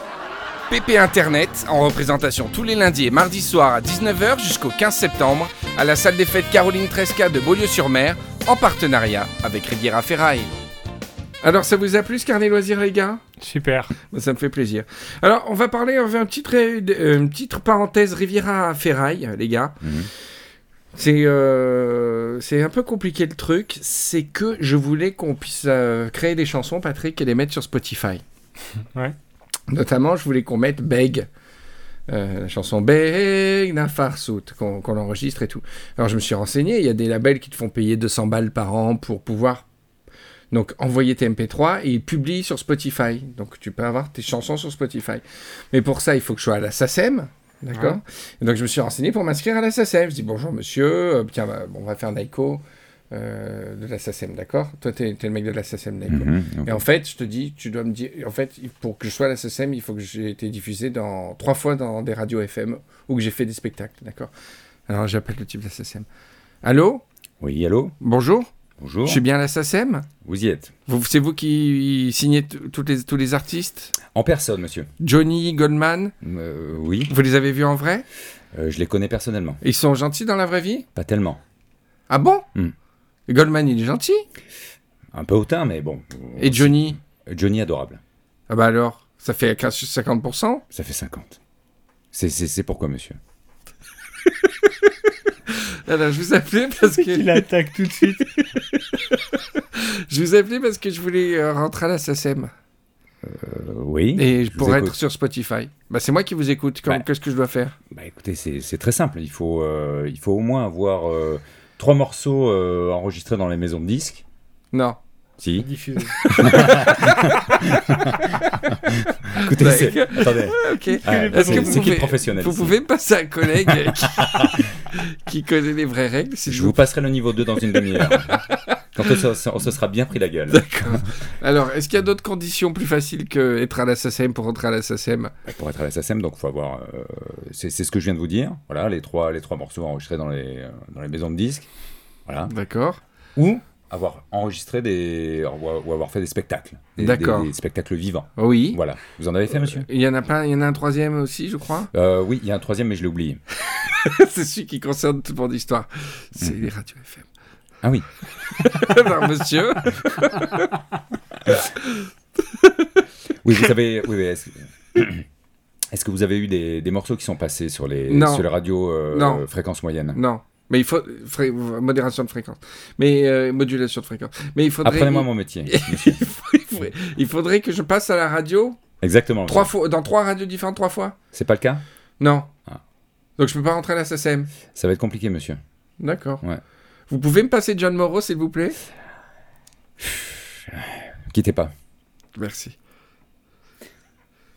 PP Internet, en représentation tous les lundis et mardis soirs à 19h jusqu'au 15 septembre, à la salle des fêtes Caroline Tresca de Beaulieu-sur-Mer, en partenariat avec Riviera Ferraille. Alors, ça vous a plu ce carnet loisir, les gars? Super. Ça me fait plaisir. Alors, on va parler, on fait un petit trait- euh, une petite parenthèse Riviera Ferraille, les gars. Mhm. C'est euh, c'est un peu compliqué le truc. C'est que je voulais qu'on puisse euh, créer des chansons, Patrick, et les mettre sur Spotify. Ouais. Notamment, je voulais qu'on mette Beg. euh, la chanson Beg na farsout, qu'on qu'on enregistre et tout. Alors je me suis renseigné, il y a des labels qui te font payer 200 balles par an pour pouvoir donc envoyer tes MP3 et ils publient sur Spotify. Donc tu peux avoir tes chansons sur Spotify. Mais pour ça, il faut que je sois à la SACEM. D'accord? Donc je me suis renseigné pour m'inscrire à la SACEM. Je dis bonjour monsieur, euh, tiens, bah, bon, on va faire Naiko euh, de la SACEM, d'accord? Toi, t'es es le mec de la SACEM. Mhm, ok. Et en fait, je te dis, tu dois me dire, en fait, pour que je sois à la SACEM, il faut que j'ai été diffusé dans, trois fois dans des radios FM ou que j'ai fait des spectacles, d'accord? Alors j'appelle le type de la SACEM. Allô? Oui, allô? Bonjour? Bonjour. Je suis bien à la SACEM Vous y êtes? C'est vous qui signez toutes les, tous les artistes? En personne, monsieur. Johnny, Goldman? Euh, oui, Vous les avez vus en vrai? Euh, je les connais personnellement. Ils sont gentils dans la vraie vie? Pas tellement. Ah bon? Hmm. Goldman, il est gentil Un peu hautain, mais bon. Et Johnny Johnny adorable. Ah bah alors, ça fait 15 50% Ça fait 50. C'est- C'est c'est pourquoi, monsieur? Alors, je vous appelais parce Il que attaque tout de suite. je vous appelais parce que je voulais euh, rentrer à la SACEM Euh, Oui. et pour être écoute. sur Spotify. Bah c'est moi qui vous écoute. Ouais. Qu'est-ce que je dois faire? Bah écoutez, c'est c'est très simple. Il faut, euh, il faut au moins avoir euh, trois morceaux euh, enregistrés dans les maisons de disques. Non. Si. Diffusé. Écoutez, Bah, c'est- attendez. Ok. Ah, Est-ce que vous c'est pouvez- professionnel Vous pouvez me passer un collègue qui, qui connaît les vraies règles Je vous vous passerai le niveau 2 dans une demi-heure. Quand on se, sera bien pris la gueule. D'accord. Alors, est-ce qu'il y a d'autres conditions plus faciles qu'être à la SACEM pour rentrer à la SACEM Pour être à la SACEM, donc faut avoir. euh, c'est c'est ce que je viens de vous dire. Voilà, les trois, les trois morceaux enregistrés dans les, euh, dans les maisons de disques. Voilà. D'accord. Ou avoir enregistré des. ou avoir fait des spectacles. Des- D'accord. Des, des spectacles vivants. Oui. Voilà. Vous en avez fait, monsieur? Il y en a pas, il y en a un troisième aussi, je crois? Euh, Oui, il y a un troisième, mais je l'ai oublié. c'est celui qui concerne toute mon histoire. C'est Mhm. les radios FM. Ah oui. Alors, monsieur. Oui, vous savez. Oui, est-ce est-ce que vous avez eu des, des morceaux qui sont passés sur les, Non. sur les radios euh, fréquences moyennes? Non. Mais il faut modération de fréquence. Mais euh, modulation de fréquence. Mais il faudrait Apprenez-moi mon métier, il, faudrait, il faudrait que je passe à la radio Exactement. trois fois dans trois radios différentes trois fois. C'est pas le cas? Non. Ah. Donc je peux pas rentrer à la SACEM. Ça va être compliqué, monsieur. D'accord. Ouais. Vous pouvez me passer John Moreau, s'il vous plaît? Quittez pas. Merci.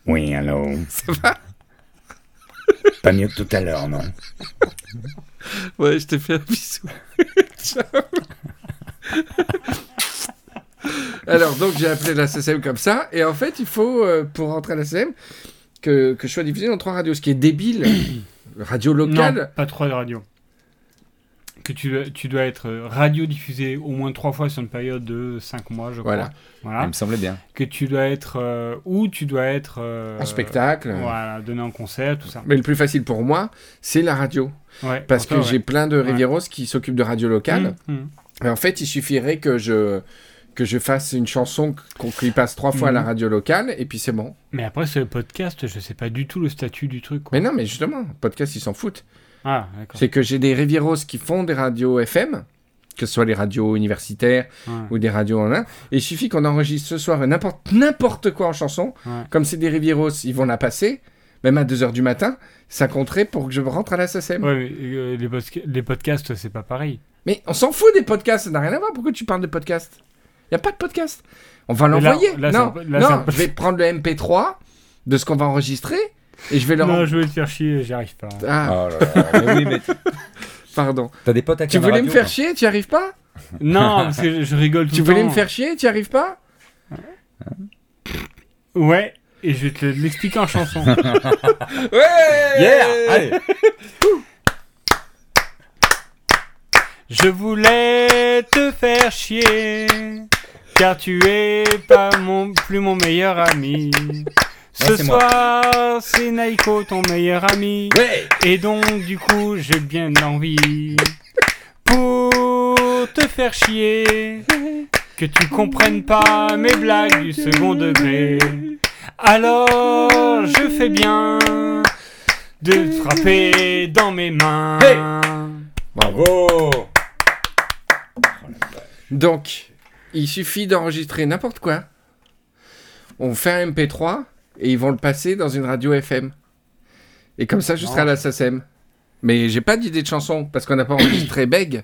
Oui, allô? Ça va? Pas mieux que tout à l'heure, non Ouais, je te fais un bisou. Ciao. Alors, donc, j'ai appelé la SACEM comme ça. Et en fait, il faut, euh, pour rentrer à la SACEM, que, que je sois diffusé dans trois radios. Ce qui est débile. Radio Non, locale. pas trois de radio. Que tu, dois- tu dois être radiodiffusé au moins trois fois sur une période de 5 mois, je crois. Voilà. Il me semblait bien. Que tu dois être. euh, ou tu dois être. euh, En spectacle. Voilà, donné en concert, tout ça. Mais le plus facile pour moi, c'est la radio. Ouais, Parce que j'ai plein de Ouais. Rivieros qui s'occupent de radio locale. Mmh, mmh. Mais en fait, il suffirait que je, que je fasse une chanson qu'on qui passe trois fois à la Mhm. radio locale, et puis c'est bon. Mais après, ce podcast, je sais pas du tout le statut du truc. quoi. Mais non, mais justement, podcast, ils s'en foutent. Ah. C'est que j'ai des Rivieros qui font des radios FM, que ce soit les radios universitaires Ouais, ou des radios en un, et il suffit qu'on enregistre ce soir n'importe quoi en chanson. ouais. Comme c'est des Rivieros, ils vont la passer, même à 2h du matin, ça compterait pour que je rentre à la SACEM. Ouais, mais, euh, les, les podcasts, c'est pas pareil. Mais on s'en fout des podcasts, ça n'a rien à voir. Pourquoi tu parles de podcasts? Il n'y a pas de podcast. On va l'envoyer. là, Non, là, non un- je vais prendre le MP3 de ce qu'on va enregistrer et je vais leur... Non, je vais te faire chier, j'y arrive pas. Ah, Oh là là, mais oui, mais pardon. t'as des potes à Tu voulais me faire non chier, tu y arrives pas? Non, parce que je, je rigole tout Tu le voulais temps. me faire chier, tu y arrives pas? Ouais, et je vais te l'expliquer en chanson. Ouais Yeah Allez Je voulais te faire chier, car tu es pas mon, plus mon meilleur ami. Ce Ouais, soir, c'est Naiko, ton meilleur ami. Ouais Et donc, du coup, j'ai bien envie, pour te faire chier, que tu comprennes pas mes blagues du second degré. Alors, je fais bien de te frapper dans mes mains. Hey Bravo Donc, il suffit d'enregistrer n'importe quoi. On fait un MP3 et ils vont le passer dans une radio FM. Et comme ça, je serai à la SACEM. Mais j'ai pas d'idée de chanson parce qu'on n'a pas enregistré Beg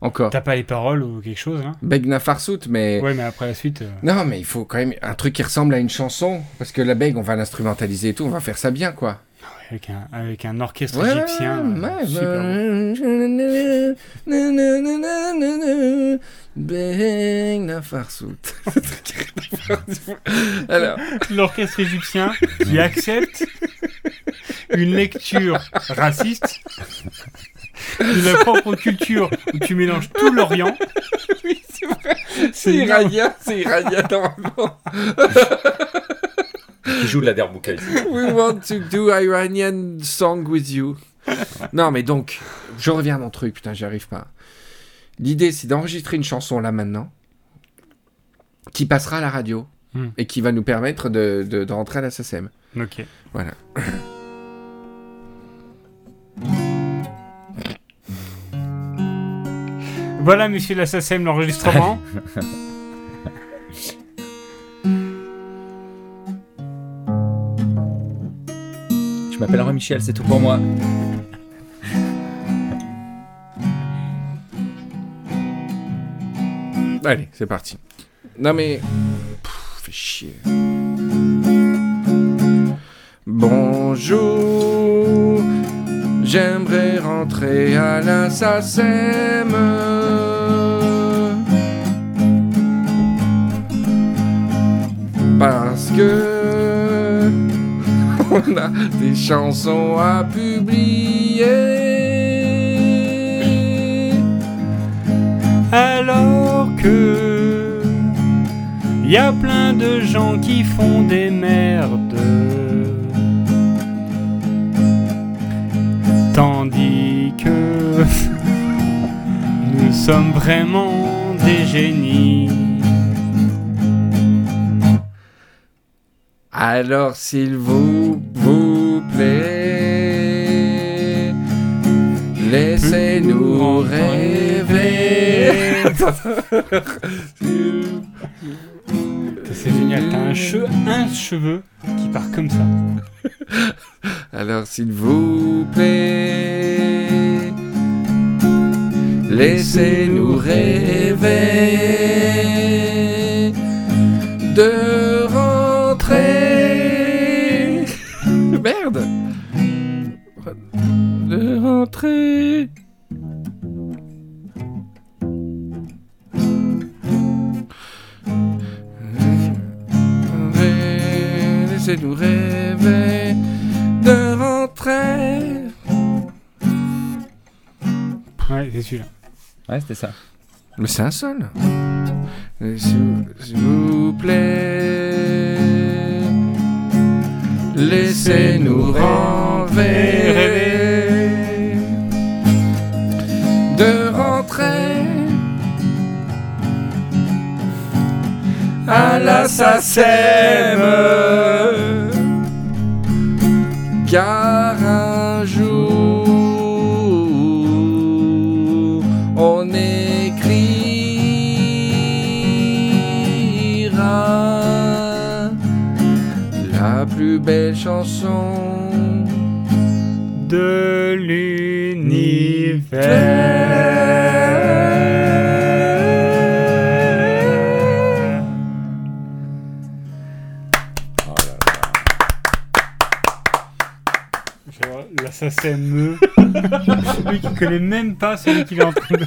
encore. T'as pas les paroles ou quelque chose, hein? Beg Nafarsout, mais. Ouais, mais après la suite. euh, Non, mais il faut quand même un truc qui ressemble à une chanson. Parce que la Beg, on va l'instrumentaliser et tout, on va faire ça bien, quoi. Avec un, avec un orchestre Ouais, égyptien. ouais, euh, ouais, super bon. Bang la farsoute. Alors, L'orchestre égyptien qui accepte une lecture raciste de la propre culture où tu mélanges tout l'Orient. oui, c'est vrai. C'est iranien, c'est iranien normalement. Qui joue de la derbouka ici. We want to do Iranian song with you. Non, mais donc, je reviens à mon truc, putain, j'y arrive pas. L'idée, c'est d'enregistrer une chanson là maintenant, qui passera à la radio, Hmm. et qui va nous permettre de, de, de rentrer à la SACEM. Ok. Voilà. Voilà, monsieur l'assassin, l'enregistrement. m'appelle Henri Michel, c'est tout pour moi. Allez, c'est parti. Non mais... Pff, fait chier. Bonjour, j'aimerais rentrer à la. Parce que on a des chansons à publier. Alors que y a plein de gens qui font des merdes. Tandis que nous sommes vraiment des génies. Alors s'il vous, vous plaît, laissez-nous rêver. C'est génial, t'as un, un cheveu qui part comme ça. Alors s'il vous plaît, laissez-nous rêver Mais c'est un seul. Euh, S'il vous- plaît, laissez-nous rêver de rentrer à la SACEM. Chanson De l'univers. Genre, l'assassin me. Lui qui connaît même pas celui qu'il est en train de.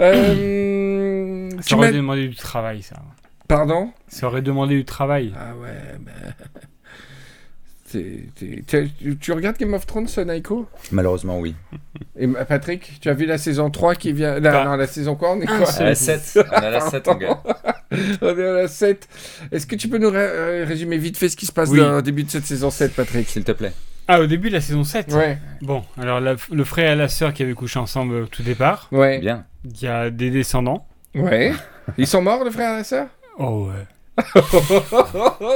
Euh, Ça aurait m'as- demandé du travail, ça. Pardon? Ça aurait demandé du travail. Ah ouais, ben... t'es- t'es- t'es- tu- tu regardes Game of Thrones, Naiko Malheureusement, oui. Et ma- Patrick, tu as vu la saison 3 qui vient... Non, Pas non, la saison quoi? On est un quoi? À la 7. On est à la 7, mon gars. On est à la 7. Est-ce que tu peux nous ré- euh, résumer vite fait ce qui se passe Oui. dans- au début de cette saison 7, Patrick? S'il te plaît. Ah, au début de la saison 7 Ouais, Bon, alors la- le frère et la sœur qui avaient couché ensemble au tout départ. ouais, Bien. Il y a des descendants. ouais. Ils sont morts, le frère et la sœur? Oh ouais.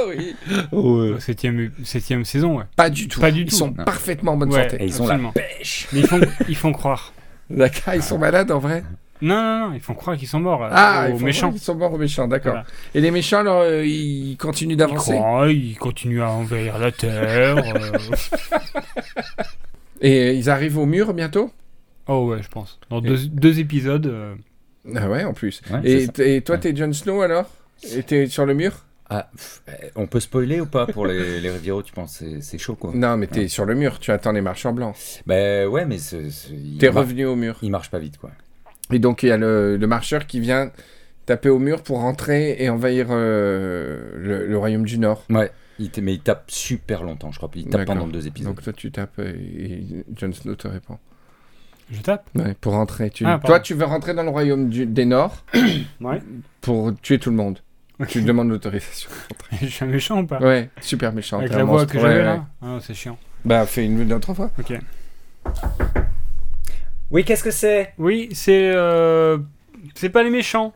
oui. Au septième, septième saison, ouais. Pas du tout. Pas du Ils tout. sont Non. parfaitement en bonne Ouais. santé. Et ils ont Absolument. la pêche. Mais ils font, ils font croire. D'accord, ils sont malades en vrai Non, non, non, ils font croire qu'ils sont morts euh, Ah, aux ils font méchants. Ils sont morts aux méchants, d'accord. Voilà. Et les méchants, alors, euh, ils continuent Ils d'avancer croient, ils continuent à envahir la Terre. euh. Et euh, ils arrivent au mur bientôt Oh ouais, je pense. Dans deux, deux épisodes. euh, Ah ouais, en plus. Ouais, et toi, t'es Jon Snow alors? Et t'es sur le mur? Ah, pff, on peut spoiler ou pas pour les, les tu penses? C'est- C'est chaud, quoi. Non, mais t'es sur le mur, tu attends les marcheurs blancs. Bah ouais, mais T'es revenu au mur. il marche pas vite, quoi. Et donc, il y a le, le marcheur qui vient taper au mur pour rentrer et envahir euh, le, le royaume du Nord. Ouais, il t- mais il tape super longtemps, je crois. Il tape pendant deux épisodes. Donc, toi, tu tapes et, Jon Snow te répond. Je tape? Ouais, pour rentrer. Tu... Ah, toi, tu veux rentrer dans le royaume du- des Nord Ouais. pour tuer tout le monde. Tu demandes l'autorisation. Je suis un méchant ou pas Ouais, super méchant. Avec la voix monstre. que Ouais, j'avais ouais. là Ah non, c'est chiant. Bah, fais une autre fois. Ok. Oui, qu'est-ce que c'est? Oui, c'est. euh, C'est pas les méchants.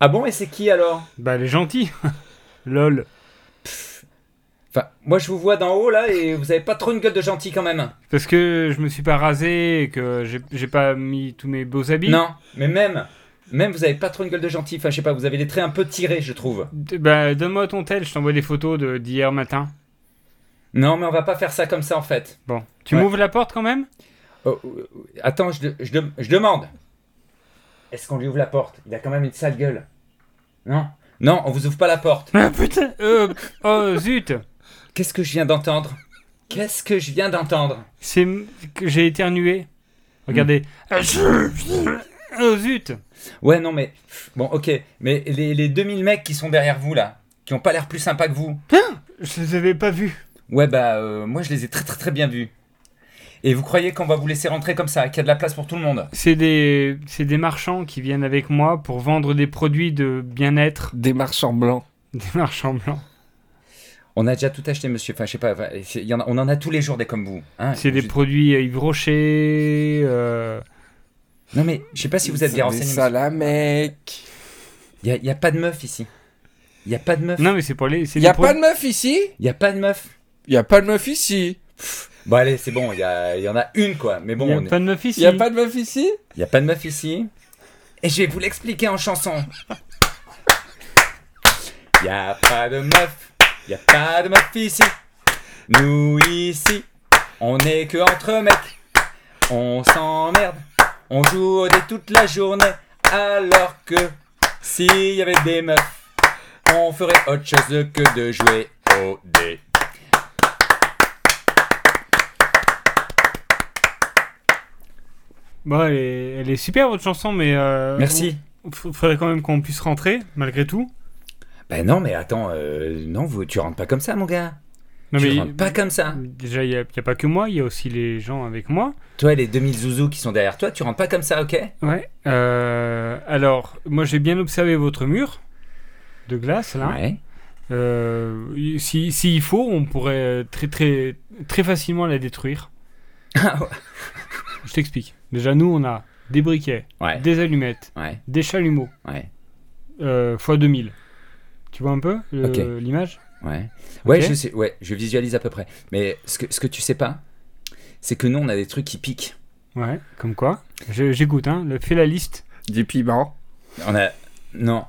Ah bon, et c'est qui alors? Bah, les gentils. Lol. Enfin, moi je vous vois d'en haut là et vous avez pas trop une gueule de gentil quand même. Parce que je me suis pas rasé et que j'ai- j'ai pas mis tous mes beaux habits. Non, mais même, même vous avez pas trop une gueule de gentil. Enfin, je sais pas, vous avez les traits un peu tirés, je trouve. Bah, donne-moi ton tel, je t'envoie des photos de- d'hier matin. Non, mais on va pas faire ça comme ça en fait. Bon. Tu Ouais. m'ouvres la porte quand même? Oh, oh, oh, attends, je, de- je, de- je demande. Est-ce qu'on lui ouvre la porte? Il a quand même une sale gueule. Non? Non, on vous ouvre pas la porte. Ah putain euh, Oh zut Qu'est-ce que je viens d'entendre? Qu'est-ce que je viens d'entendre? C'est que j'ai éternué. Regardez. Ah, Oh zut Ouais, non, mais. Bon, ok. Mais les, les 2000 mecs qui sont derrière vous là, qui ont pas l'air plus sympas que vous. Je les avais pas vus. Ouais, bah, euh, moi je les ai très très très bien vus. Et vous croyez qu'on va vous laisser rentrer comme ça, qu'il y a de la place pour tout le monde C'est des, c'est des marchands qui viennent avec moi pour vendre des produits de bien-être. Des marchands blancs. Des marchands blancs. On a déjà tout acheté, monsieur. Enfin, je sais pas. enfin, c'est- il y en a- on en a tous les jours des comme vous. hein. C'est des Je- produits euh, Yves Rocher. euh, Non, mais je sais pas si vous êtes bien Des renseigné. monsieur. salamèques. Il y a, il y a pas de meuf ici. Il y a pas de meuf. Non, mais c'est pour les. c'est Y des a pro- pas de meuf ici Il y a pas de meuf. Y a pas de meuf ici. Bon, allez, c'est bon. Il y, a- il y en a une, quoi. Mais bon, Y a on est- pas de meuf ici. Y a pas de meuf ici il y a pas de meuf ici. Et je vais vous l'expliquer en chanson. Il y a pas de meuf. Il y a pas de meuf ici. Nous ici, on est que entre mecs. On s'emmerde. On joue au dé toute la journée. Alors que s'il y avait des meufs, on ferait autre chose que de jouer au dé. Bon, elle est, elle est super votre chanson, mais. euh, Merci. f- Faudrait quand même qu'on puisse rentrer, malgré tout. Ben non, mais attends, euh, non, vous, tu rentres pas comme ça, mon gars. Non, tu mais. rentres pas comme ça. Déjà, il n'y a, pas que moi, il y a aussi les gens avec moi. Toi, les 2000 zouzous qui sont derrière toi, tu rentres pas comme ça, ok? Ouais. Euh, alors, moi j'ai bien observé votre mur de glace là. Ouais. Euh, si, s'il faut, on pourrait très très très facilement la détruire. Ah ouais. Je t'explique. Déjà, nous, on a des briquets, Ouais. des allumettes, Ouais. des chalumeaux, Ouais. euh, fois 2000. Tu vois un peu l'image? Ouais. Ouais, je sais, ouais, je visualise à peu près. Mais ce que, ce que tu sais pas, c'est que nous, on a des trucs qui piquent. Ouais, comme quoi J'écoute, hein. le- Fais la liste. Du piment. On a. Non.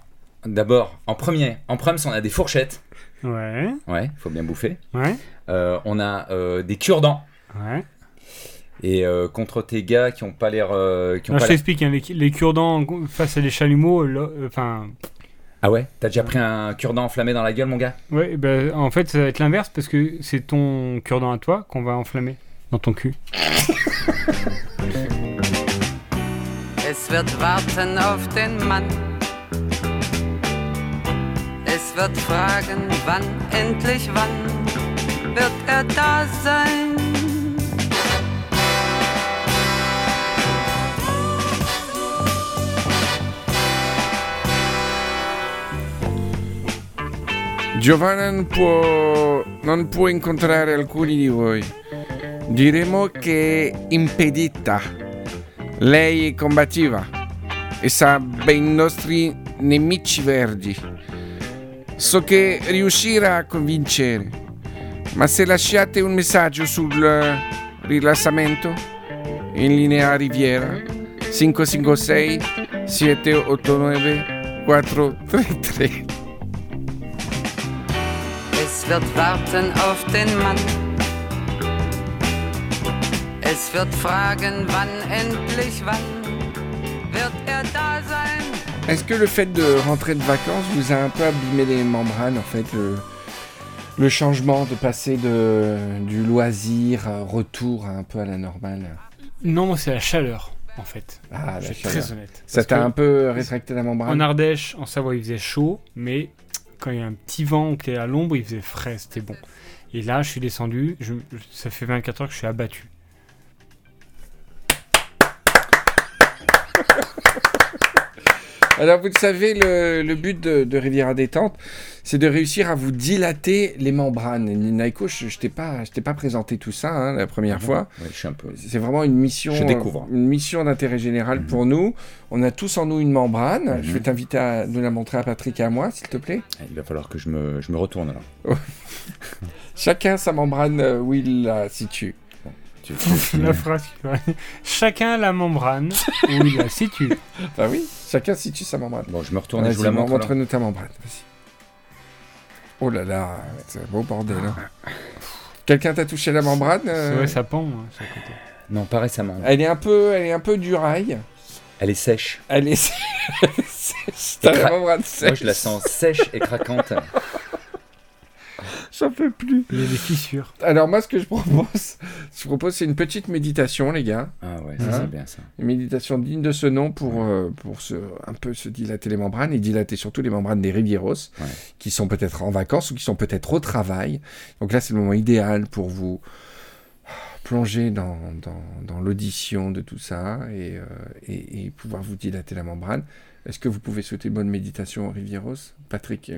D'abord, en premier, en prems, on a des fourchettes. Ouais, Ouais, faut bien bouffer. ouais, Euh, on a euh, des cure-dents. ouais. Et euh, contre tes gars qui ont pas l'air. euh, je t'explique, hein, les, les cure-dents face à des chalumeaux, euh, enfin, Ah ouais? T'as déjà pris un cure-dent enflammé dans la gueule, mon gars? Ouais, ben, en fait, ça va être l'inverse parce que c'est ton cure-dent à toi qu'on va enflammer dans ton cul. Es wird warten auf den Mann. Es wird fragen, wann, endlich wann wird er da sein? Giovanna non può, non può incontrare alcuni di voi. Diremo che è impedita. Lei combattiva e sa ben i nostri nemici verdi. So che riuscirà a convincere, ma se lasciate un messaggio sul rilassamento in linea Riviera 556 789 433 Es wird warten auf den Mann. Es wird fragen, wann, endlich wann wird er da sein. Est-ce que le fait de rentrer de vacances vous a un peu abîmé les membranes, en fait, le, le changement de passer de, du loisir, euh, retour un peu à la normale? Non, c'est la chaleur, en fait. Ah, Je la suis chaleur. très honnête. Ça t'a un peu rétracté la membrane? En Ardèche, en Savoie, il faisait chaud, mais quand il y a un petit vent que t'es à l'ombre, il faisait frais, c'était bon. Et là, je suis descendu, ça fait 24 heures que je suis abattu. Alors, vous le savez, le, le but de, de Riviera Détente, c'est de réussir à vous dilater les membranes. Naiko, je, je t'ai pas, je t'ai pas présenté tout ça hein, la première fois. Ouais, je suis un peu. C'est vraiment une mission, Je découvre. euh, une mission d'intérêt général Mhm. pour nous. On a tous en nous une membrane. Mhm. Je vais t'inviter à nous la montrer à Patrick et à moi, s'il te plaît. Il va falloir que je me, je me retourne là. Chacun sa membrane euh, où il la situe. Tu- tu- la phrase Chacun la membrane où il la situe. Bah oui, chacun situe sa membrane. Bon, je me retourne et je vous la montre. alors. montre-nous ta membrane. Vas-y. Oh là là, c'est un beau bordel. hein. Quelqu'un t'a touché la membrane euh, Ouais, ça pend, hein, sur le côté. Non, pas récemment. Elle est un peu, elle est un peu duraille. Elle est sèche. Elle est. sèche. T'as la membrane Moi, sèche. je la sens sèche et craquante. J'en peux plus. Il y a des fissures. Alors moi, ce que je propose, je propose, c'est une petite méditation, les gars. Ah ouais, ça Hein c'est bien ça. Une méditation digne de ce nom pour, euh, pour se, un peu se dilater les membranes et dilater surtout les membranes des Rivieros Ouais. qui sont peut-être en vacances ou qui sont peut-être au travail. Donc là, c'est le moment idéal pour vous plonger dans, dans, dans l'audition de tout ça et, euh, et, et pouvoir vous dilater la membrane. Est-ce que vous pouvez souhaiter bonne méditation aux Rivieros Patrick,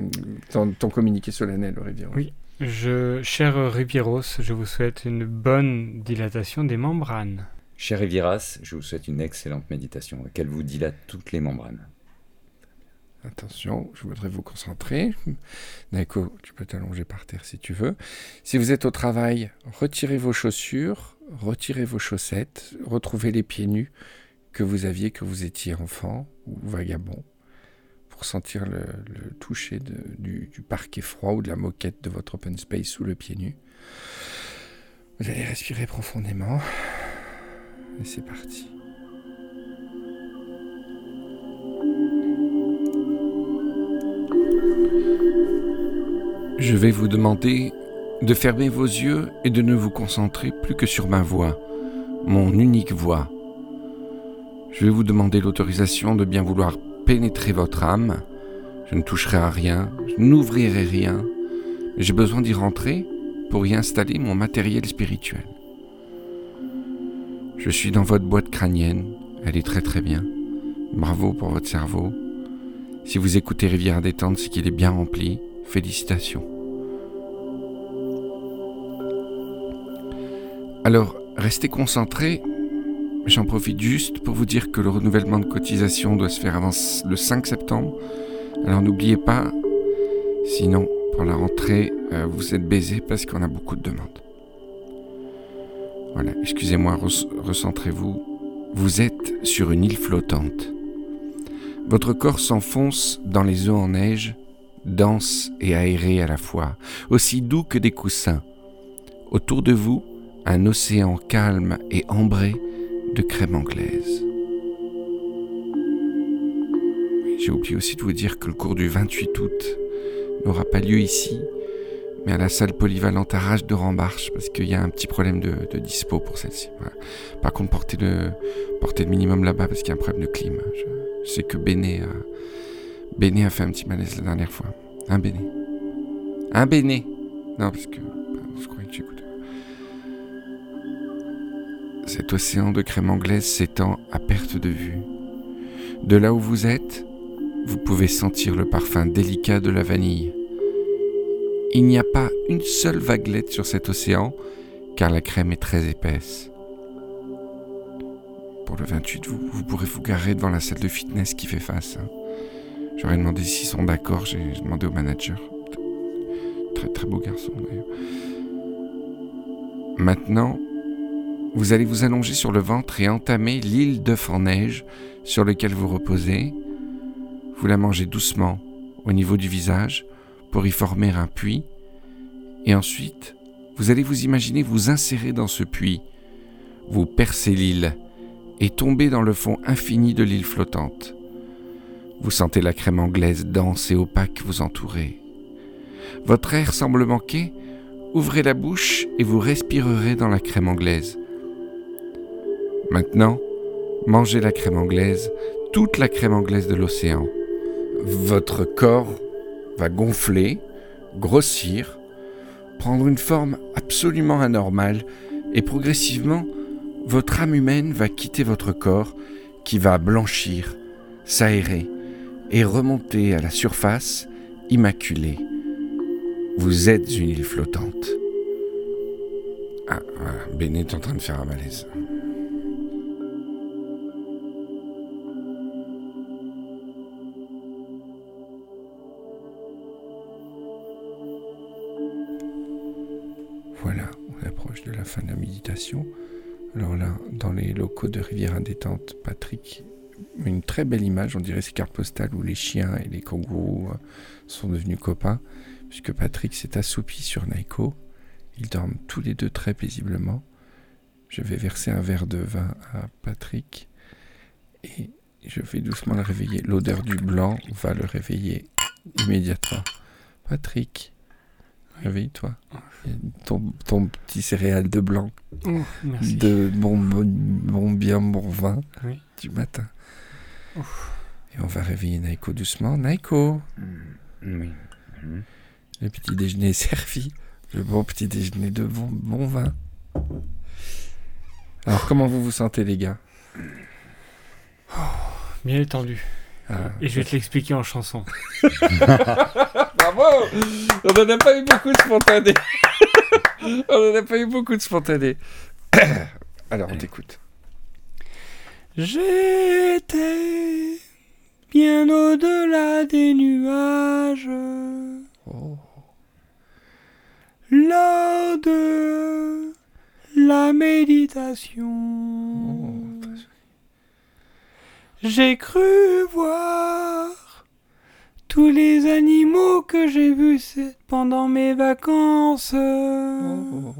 ton, ton communiqué solennel aux Rivieros. Oui. Je, cher Rivieros, je vous souhaite une bonne dilatation des membranes. Cher Riviras, je vous souhaite une excellente méditation et qu'elle vous dilate toutes les membranes. Attention, je voudrais vous concentrer. Naiko, tu peux t'allonger par terre si tu veux. Si vous êtes au travail, retirez vos chaussures, retirez vos chaussettes, retrouvez les pieds nus que vous aviez, que vous étiez enfant ou vagabond, pour sentir le, toucher du, du parquet froid ou de la moquette de votre open space sous le pied nu. Vous allez respirer profondément. Et c'est parti. Je vais vous demander de fermer vos yeux et de ne vous concentrer plus que sur ma voix, mon unique voix. Je vais vous demander l'autorisation de bien vouloir pénétrer votre âme. Je ne toucherai à rien, je n'ouvrirai rien, j'ai besoin d'y rentrer pour y installer mon matériel spirituel. Je suis dans votre boîte crânienne, elle est très très bien. Bravo pour votre cerveau. Si vous écoutez Rivière Détente, c'est qu'il est bien rempli. Félicitations. Alors, restez concentrés. J'en profite juste pour vous dire que le renouvellement de cotisation doit se faire avant le 5 septembre. Alors n'oubliez pas, sinon pour la rentrée, euh, vous êtes baisés parce qu'on a beaucoup de demandes. Voilà, excusez-moi, recentrez-vous. Vous êtes sur une île flottante. Votre corps s'enfonce dans les eaux en neige, dense et aéré à la fois, aussi doux que des coussins. Autour de vous, un océan calme et ambré de crème anglaise. J'ai oublié aussi de vous dire que le cours du 28 août n'aura pas lieu ici, mais à la salle polyvalente Arrache de Rambarche, parce qu'il y a un petit problème de, dispo pour celle-ci. Par contre, portez le, portez le minimum là-bas, parce qu'il y a un problème de clim. Je, sais que Béné a, Béné a fait un petit malaise la dernière fois. Un Béné. Un Béné. Non, parce que Cet océan de crème anglaise s'étend à perte de vue. De là où vous êtes, vous pouvez sentir le parfum délicat de la vanille. Il n'y a pas une seule vaguelette sur cet océan, car la crème est très épaisse. Pour le 28, vous, vous pourrez vous garer devant la salle de fitness qui fait face. hein. J'aurais demandé s'ils sont d'accord, j'ai j'ai demandé au manager. Très très beau garçon d'ailleurs. Maintenant, vous allez vous allonger sur le ventre et entamer l'île d'œuf en neige sur lequel vous reposez. Vous la mangez doucement au niveau du visage pour y former un puits. Et ensuite, vous allez vous imaginer vous insérer dans ce puits. Vous percez l'île et tomber dans le fond infini de l'île flottante. Vous sentez la crème anglaise dense et opaque vous entourer. Votre air semble manquer Ouvrez la bouche et vous respirerez dans la crème anglaise. Maintenant, mangez la crème anglaise, toute la crème anglaise de l'océan. Votre corps va gonfler, grossir, prendre une forme absolument anormale et progressivement, votre âme humaine va quitter votre corps qui va blanchir, s'aérer et remonter à la surface immaculée. Vous êtes une île flottante. Ah, Béné est en train de faire un malaise. Fin de la méditation. Alors là, dans les locaux de Rivière Indétente, Patrick une très belle image, on dirait ces cartes postales où les chiens et les kangourous euh, sont devenus copains, puisque Patrick s'est assoupi sur Naiko. Ils dorment tous les deux très paisiblement. Je vais verser un verre de vin à Patrick et je vais doucement le réveiller. L'odeur du blanc va le réveiller immédiatement. Patrick, réveille-toi. Ton, ton petit céréal de blanc Oh, merci. de bon, bon, bon bien bon vin Oui. du matin. Et on va réveiller Naiko doucement. Naiko, Oui. le petit déjeuner est servi. Le bon petit déjeuner de bon, bon vin. Alors, comment vous vous sentez, les gars? Bien étendu. Ah, Et je vais te l'expliquer en chanson. Bravo On n'en a pas eu beaucoup de spontanés. on n'en a pas eu beaucoup de spontanés. Alors, on t'écoute. J'étais bien au-delà des nuages. Oh. Lors de la méditation. Oh. J'ai cru voir tous les animaux que j'ai vus pendant mes vacances. Oh.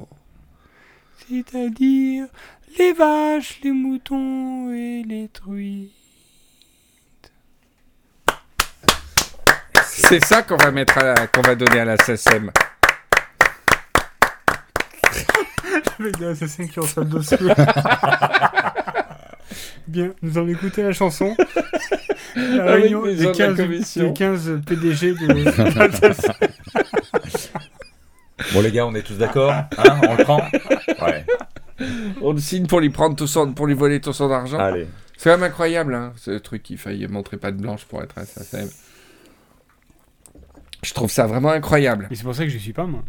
C'est-à-dire les vaches, les moutons et les truies. C'est ça qu'on va mettre à la- qu'on va donner à la SSM. Des assassins qui en salle de. Bien, nous allons écouter la chanson. La Avec réunion des des gens de la 15, commission. des 15 PDG de Bon, les gars, on est tous d'accord Hein On le prend Ouais. On le signe pour lui prendre tout son, pour lui voler tout son argent. Allez. C'est quand même incroyable, hein, ce truc qui faillit montrer pas de blanche pour être SSM. Je trouve ça vraiment incroyable. Et c'est pour ça que je suis pas, moi.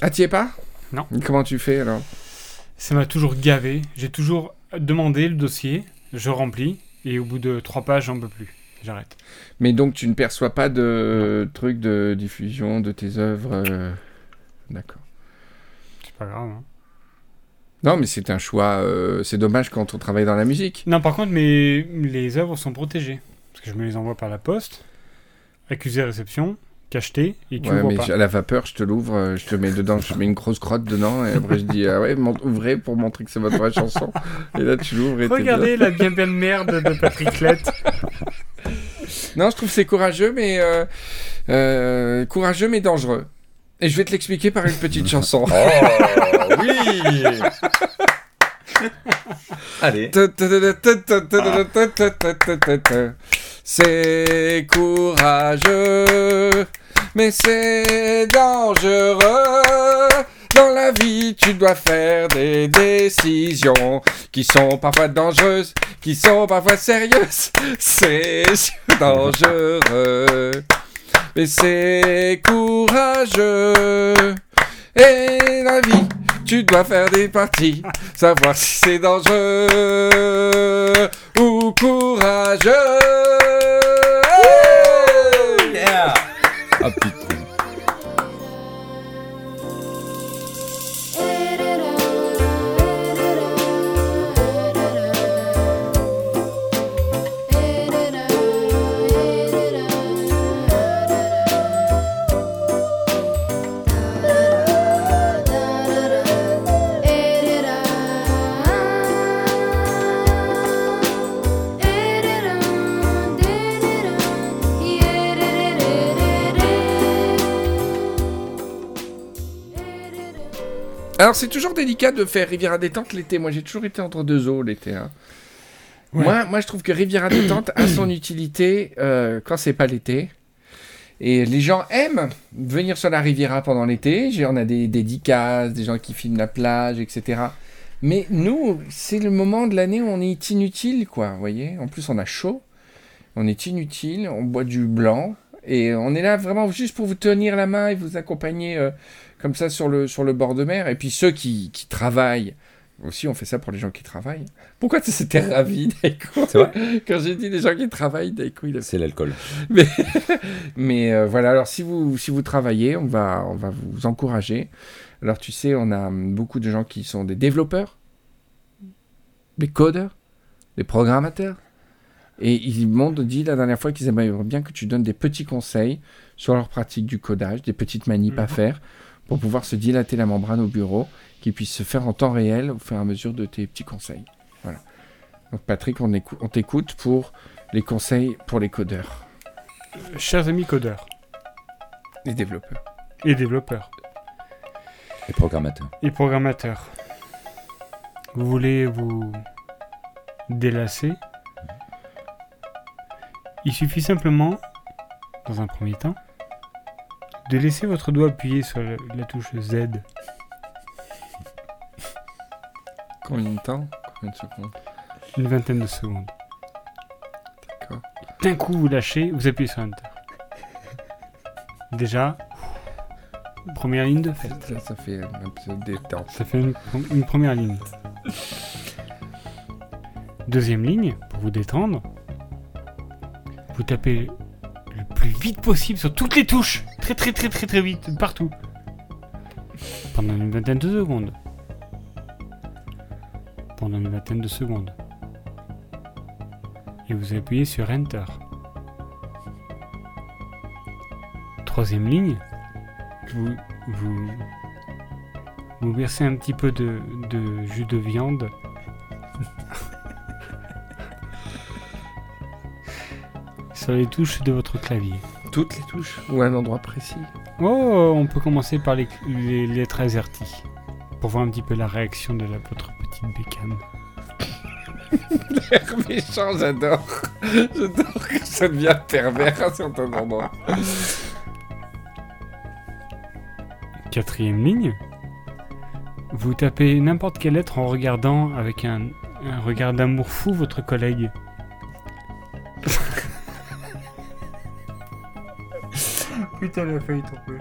Ah, t'y es pas? Non. Comment tu fais alors? Ça m'a toujours gavé. J'ai toujours demandé le dossier, je remplis, et au bout de trois pages, j'en peux plus. J'arrête. Mais donc tu ne perçois pas de trucs de diffusion de tes œuvres euh, D'accord. C'est pas grave. hein. Non, mais c'est un choix. euh, c'est dommage quand on travaille dans la musique. Non, par contre, mes... les œuvres sont protégées. Parce que je me les envoie par la poste, accusé réception, cacheté, et tu Ouais, mais pas. à la vapeur, je te l'ouvre, euh, je te mets dedans, je mets une grosse crotte dedans, et après je dis ah ouais, ouvrez pour montrer que c'est votre vraie chanson. Et là tu l'ouvres et Regardez la bien belle merde de Patrick Lett. Non, je trouve que c'est courageux, mais euh, euh, courageux mais dangereux. Et je vais te l'expliquer par une petite chanson. Oh, oui Allez. C'est courageux, mais c'est dangereux. Dans la vie, tu dois faire des décisions qui sont parfois dangereuses, qui sont parfois sérieuses. C'est dangereux, mais c'est courageux. Et la vie, tu dois faire des parties, savoir si c'est dangereux ou courageux. Yeah Ah Alors, c'est toujours délicat de faire Riviera détente l'été. Moi, j'ai toujours été entre deux eaux l'été. hein. Ouais. Moi, moi, je trouve que Riviera détente a son utilité euh, quand c'est pas l'été. Et les gens aiment venir sur la Riviera pendant l'été. On a des dédicaces, des gens qui filment la plage, etc. Mais nous, c'est le moment de l'année où on est inutile, quoi. Vous voyez En plus, on a chaud. On est inutile. On boit du blanc. Et on est là vraiment juste pour vous tenir la main et vous accompagner euh, comme ça sur le, sur le bord de mer. Et puis ceux qui, qui travaillent, aussi on fait ça pour les gens qui travaillent. Pourquoi tu s'étais ravi, Daiko Quand j'ai dit les gens qui travaillent, Daiko, il a C'est l'alcool. mais euh, voilà, alors si vous, si vous travaillez, on va, on va vous encourager. Alors tu sais, on a beaucoup de gens qui sont des développeurs, des codeurs, des programmateurs. Et ils m'ont dit la dernière fois qu'ils aimeraient bien que tu donnes des petits conseils sur leur pratique du codage, des petites manips à faire pour pouvoir se dilater la membrane au bureau, qui puisse se faire en temps réel au fur et à mesure de tes petits conseils. Voilà. Donc Patrick, on, écou- on t'écoute pour les conseils pour les codeurs, Chers amis codeurs les développeurs. et développeurs Les programmateurs. et programmateurs, vous voulez vous délasser? Il suffit simplement, dans un premier temps, de laisser votre doigt appuyé sur la, la touche Z. Combien de temps? Combien de secondes? Une vingtaine de secondes. D'accord. D'un coup, vous lâchez, vous appuyez sur Enter. Déjà, première ligne de ça fait un. Ça fait une, une première ligne. Deuxième ligne, pour vous détendre, vous tapez plus vite possible sur toutes les touches. Très très très très très vite, partout. Pendant une vingtaine de secondes. Pendant une vingtaine de secondes. Et vous appuyez sur Enter. Troisième ligne, vous, vous, vous versez un petit peu de, de jus de viande. Sur les touches de votre clavier. Toutes les touches Ou un endroit précis Oh, on peut commencer par les, les lettres AZERTY. Pour voir un petit peu la réaction de la, votre petite bécane. L'air méchant, j'adore. J'adore que ça devient pervers à certains endroits. Quatrième ligne. Vous tapez n'importe quelle lettre en regardant avec un, un regard d'amour fou votre collègue. Putain, la feuille tombée.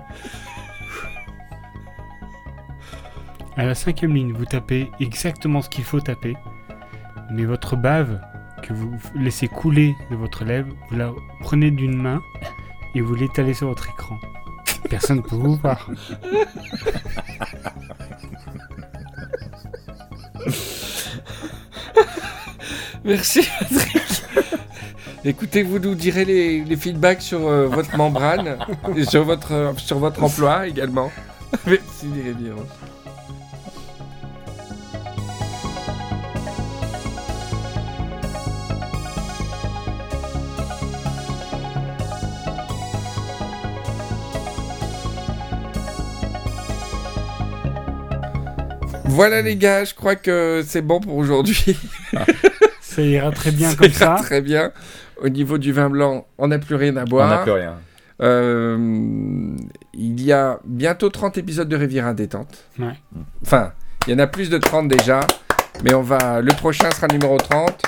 À la cinquième ligne, vous tapez exactement ce qu'il faut taper, mais votre bave que vous laissez couler de votre lèvre, vous la prenez d'une main et vous l'étalez sur votre écran. Personne ne peut vous voir. Merci, Patrick. Écoutez, vous nous direz les, les feedbacks sur euh, votre membrane et sur votre, euh, sur votre emploi également. Merci, les. Voilà les gars, je crois que c'est bon pour aujourd'hui. Ça ira très bien Ça comme ira ça. Très bien. Au niveau du vin blanc, on n'a plus rien à On boire. n'a plus rien. Euh, il y a bientôt 30 épisodes de Riviera Détente. Ouais. Enfin, il y en a plus de 30 déjà. Mais on va. Le prochain sera le numéro 30.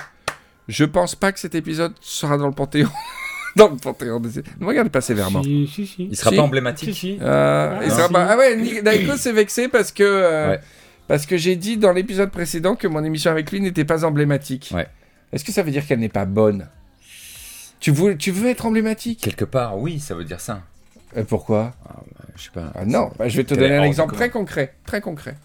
Je pense pas que cet épisode sera dans le Panthéon. dans le Panthéon. des- Ne me regardez pas sévèrement. Si, si, si. Il sera Si. pas emblématique. si. Euh, Ah, il sera si. pas- ah ouais, Ni- Daiko s'est vexé parce que. euh, Ouais. Parce que j'ai dit dans l'épisode précédent que mon émission avec lui n'était pas emblématique. Ouais. Est-ce que ça veut dire qu'elle n'est pas bonne? Tu veux, tu veux être emblématique? Quelque part, oui, ça veut dire ça. Euh, Pourquoi? Je sais pas. Ah non, bah, je vais te donner un exemple très concret. Très concret.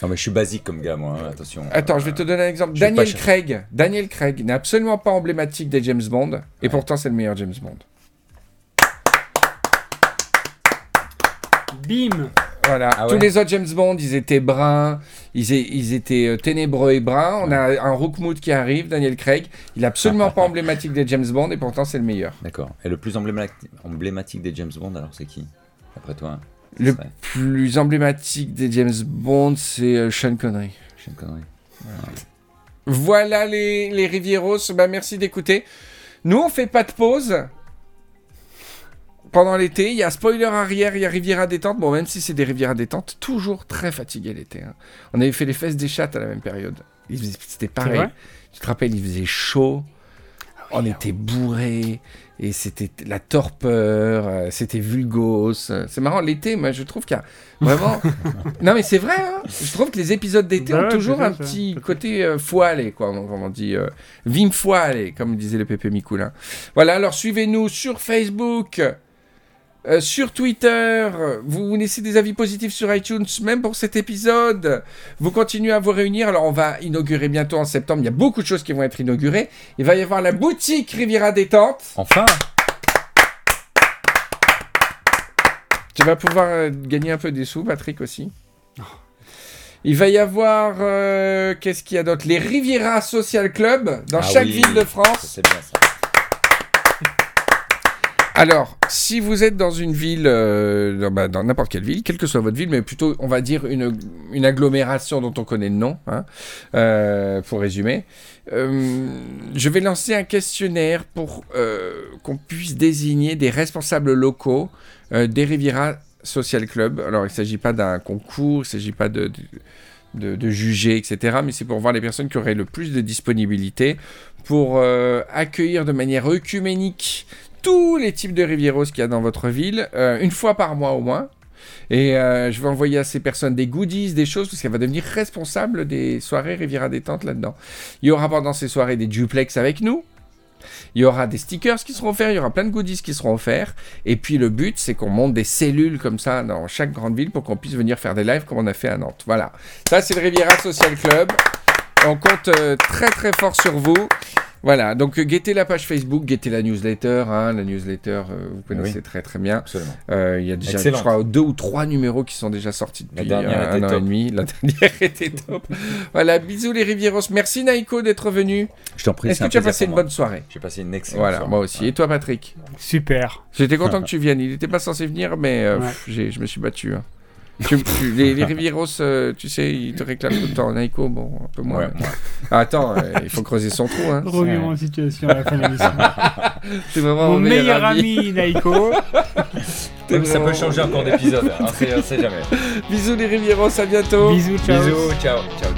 Non, mais je suis basique comme gars, moi. hein, Attention. Attends, je vais te donner un exemple. Daniel. Craig. Daniel Craig n'est absolument pas emblématique des James Bond. Et pourtant, c'est le meilleur James Bond. Bim Voilà. Ah Tous les autres James Bond, ils étaient bruns, ils, étaient euh, ténébreux et bruns. On a un Rookmout qui arrive, Daniel Craig. Il est absolument pas emblématique des James Bond et pourtant c'est le meilleur. D'accord. Et le plus emblématique, des James Bond, alors c'est qui Après toi? Le plus emblématique des James Bond, c'est euh, Sean Connery. Ne connais. Voilà les, les Rivieros. Bah, merci d'écouter. Nous, on fait pas de pause. Pendant l'été, il y a spoiler arrière, il y a Riviera détente. Bon, même si c'est des Riviera détente, toujours très fatigué l'été. hein. On avait fait les fesses des chattes à la même période. C'était pareil. Tu te rappelles, il faisait chaud. on était bourrés. Et c'était la torpeur. euh, C'était vulgos. C'est marrant, l'été, moi, je trouve qu'il y a vraiment. non, mais c'est vrai, hein. Je trouve que les épisodes d'été Bah ont ouais, toujours un ça. petit côté euh, foilé, quoi. Comme on dit. Euh, Vim foilé, comme disait le Pépé Micoulin. Voilà, alors suivez-nous sur Facebook. Euh, sur Twitter, vous laissez des avis positifs sur iTunes, même pour cet épisode. Vous continuez à vous réunir. Alors, on va inaugurer bientôt en septembre. Il y a beaucoup de choses qui vont être inaugurées. Il va y avoir la boutique Riviera Détente. Enfin Tu vas pouvoir euh, gagner un peu des sous, Patrick aussi. Il va y avoir, euh, qu'est-ce qu'il y a d'autre? Les Riviera Social Club dans Ah chaque oui. ville de France. C'est bien ça. Alors, si vous êtes dans une ville, euh, dans bah, dans n'importe quelle ville, quelle que soit votre ville, mais plutôt, on va dire, une, agglomération dont on connaît le nom, hein, euh, pour résumer, euh, je vais lancer un questionnaire pour qu'on puisse désigner des responsables locaux des Riviera Social Club. Alors, il ne s'agit pas d'un concours, il ne s'agit pas de... juger, etc. Mais c'est pour voir les personnes qui auraient le plus de disponibilité pour accueillir de manière œcuménique tous les types de Rivieros qu'il y a dans votre ville, euh, une fois par mois au moins. Et euh, je vais envoyer à ces personnes des goodies, des choses, parce qu'elle va devenir responsable des soirées Riviera Détente là-dedans. Il y aura pendant ces soirées des duplex avec nous. Il y aura des stickers qui seront offerts, il y aura plein de goodies qui seront offerts. Et puis le but, c'est qu'on monte des cellules comme ça dans chaque grande ville pour qu'on puisse venir faire des lives comme on a fait à Nantes. Voilà. Ça, c'est le Riviera Social Club. On compte euh, très très fort sur vous. Voilà, donc euh, guettez la page Facebook, guettez la newsletter. hein, la newsletter, euh, vous connaissez Oui. très très bien. Euh, Il y a déjà, je crois, deux ou trois numéros qui sont déjà sortis La depuis dernière euh, un an et demi. La dernière était top. voilà, bisous les Rivieros. Merci Naïko d'être venu. Je t'en prie. Est-ce que tu as passé une bonne soirée J'ai passé une excellente Voilà, soirée. moi aussi. Et toi Patrick? Super. J'étais content que tu viennes. Il n'était pas censé venir, mais euh, Ouais. pff, j'ai- je me suis battu. hein. Tu- tu- les, les Rivieros, euh, tu sais, ils te réclament tout le temps. Naïko, bon, un peu moins. Ouais, mais- ouais. Ah, attends, euh, il faut creuser son trou. Hein. Remuons en situation à la fin de l'émission. C'est vraiment Mon meilleur ami, Naiko. T'es Même ça peut changer encore d'épisode. hein, on sait- on sait jamais. Bisous les Rivieros, à bientôt. Bisous, ciao. Bisous, ciao, ciao.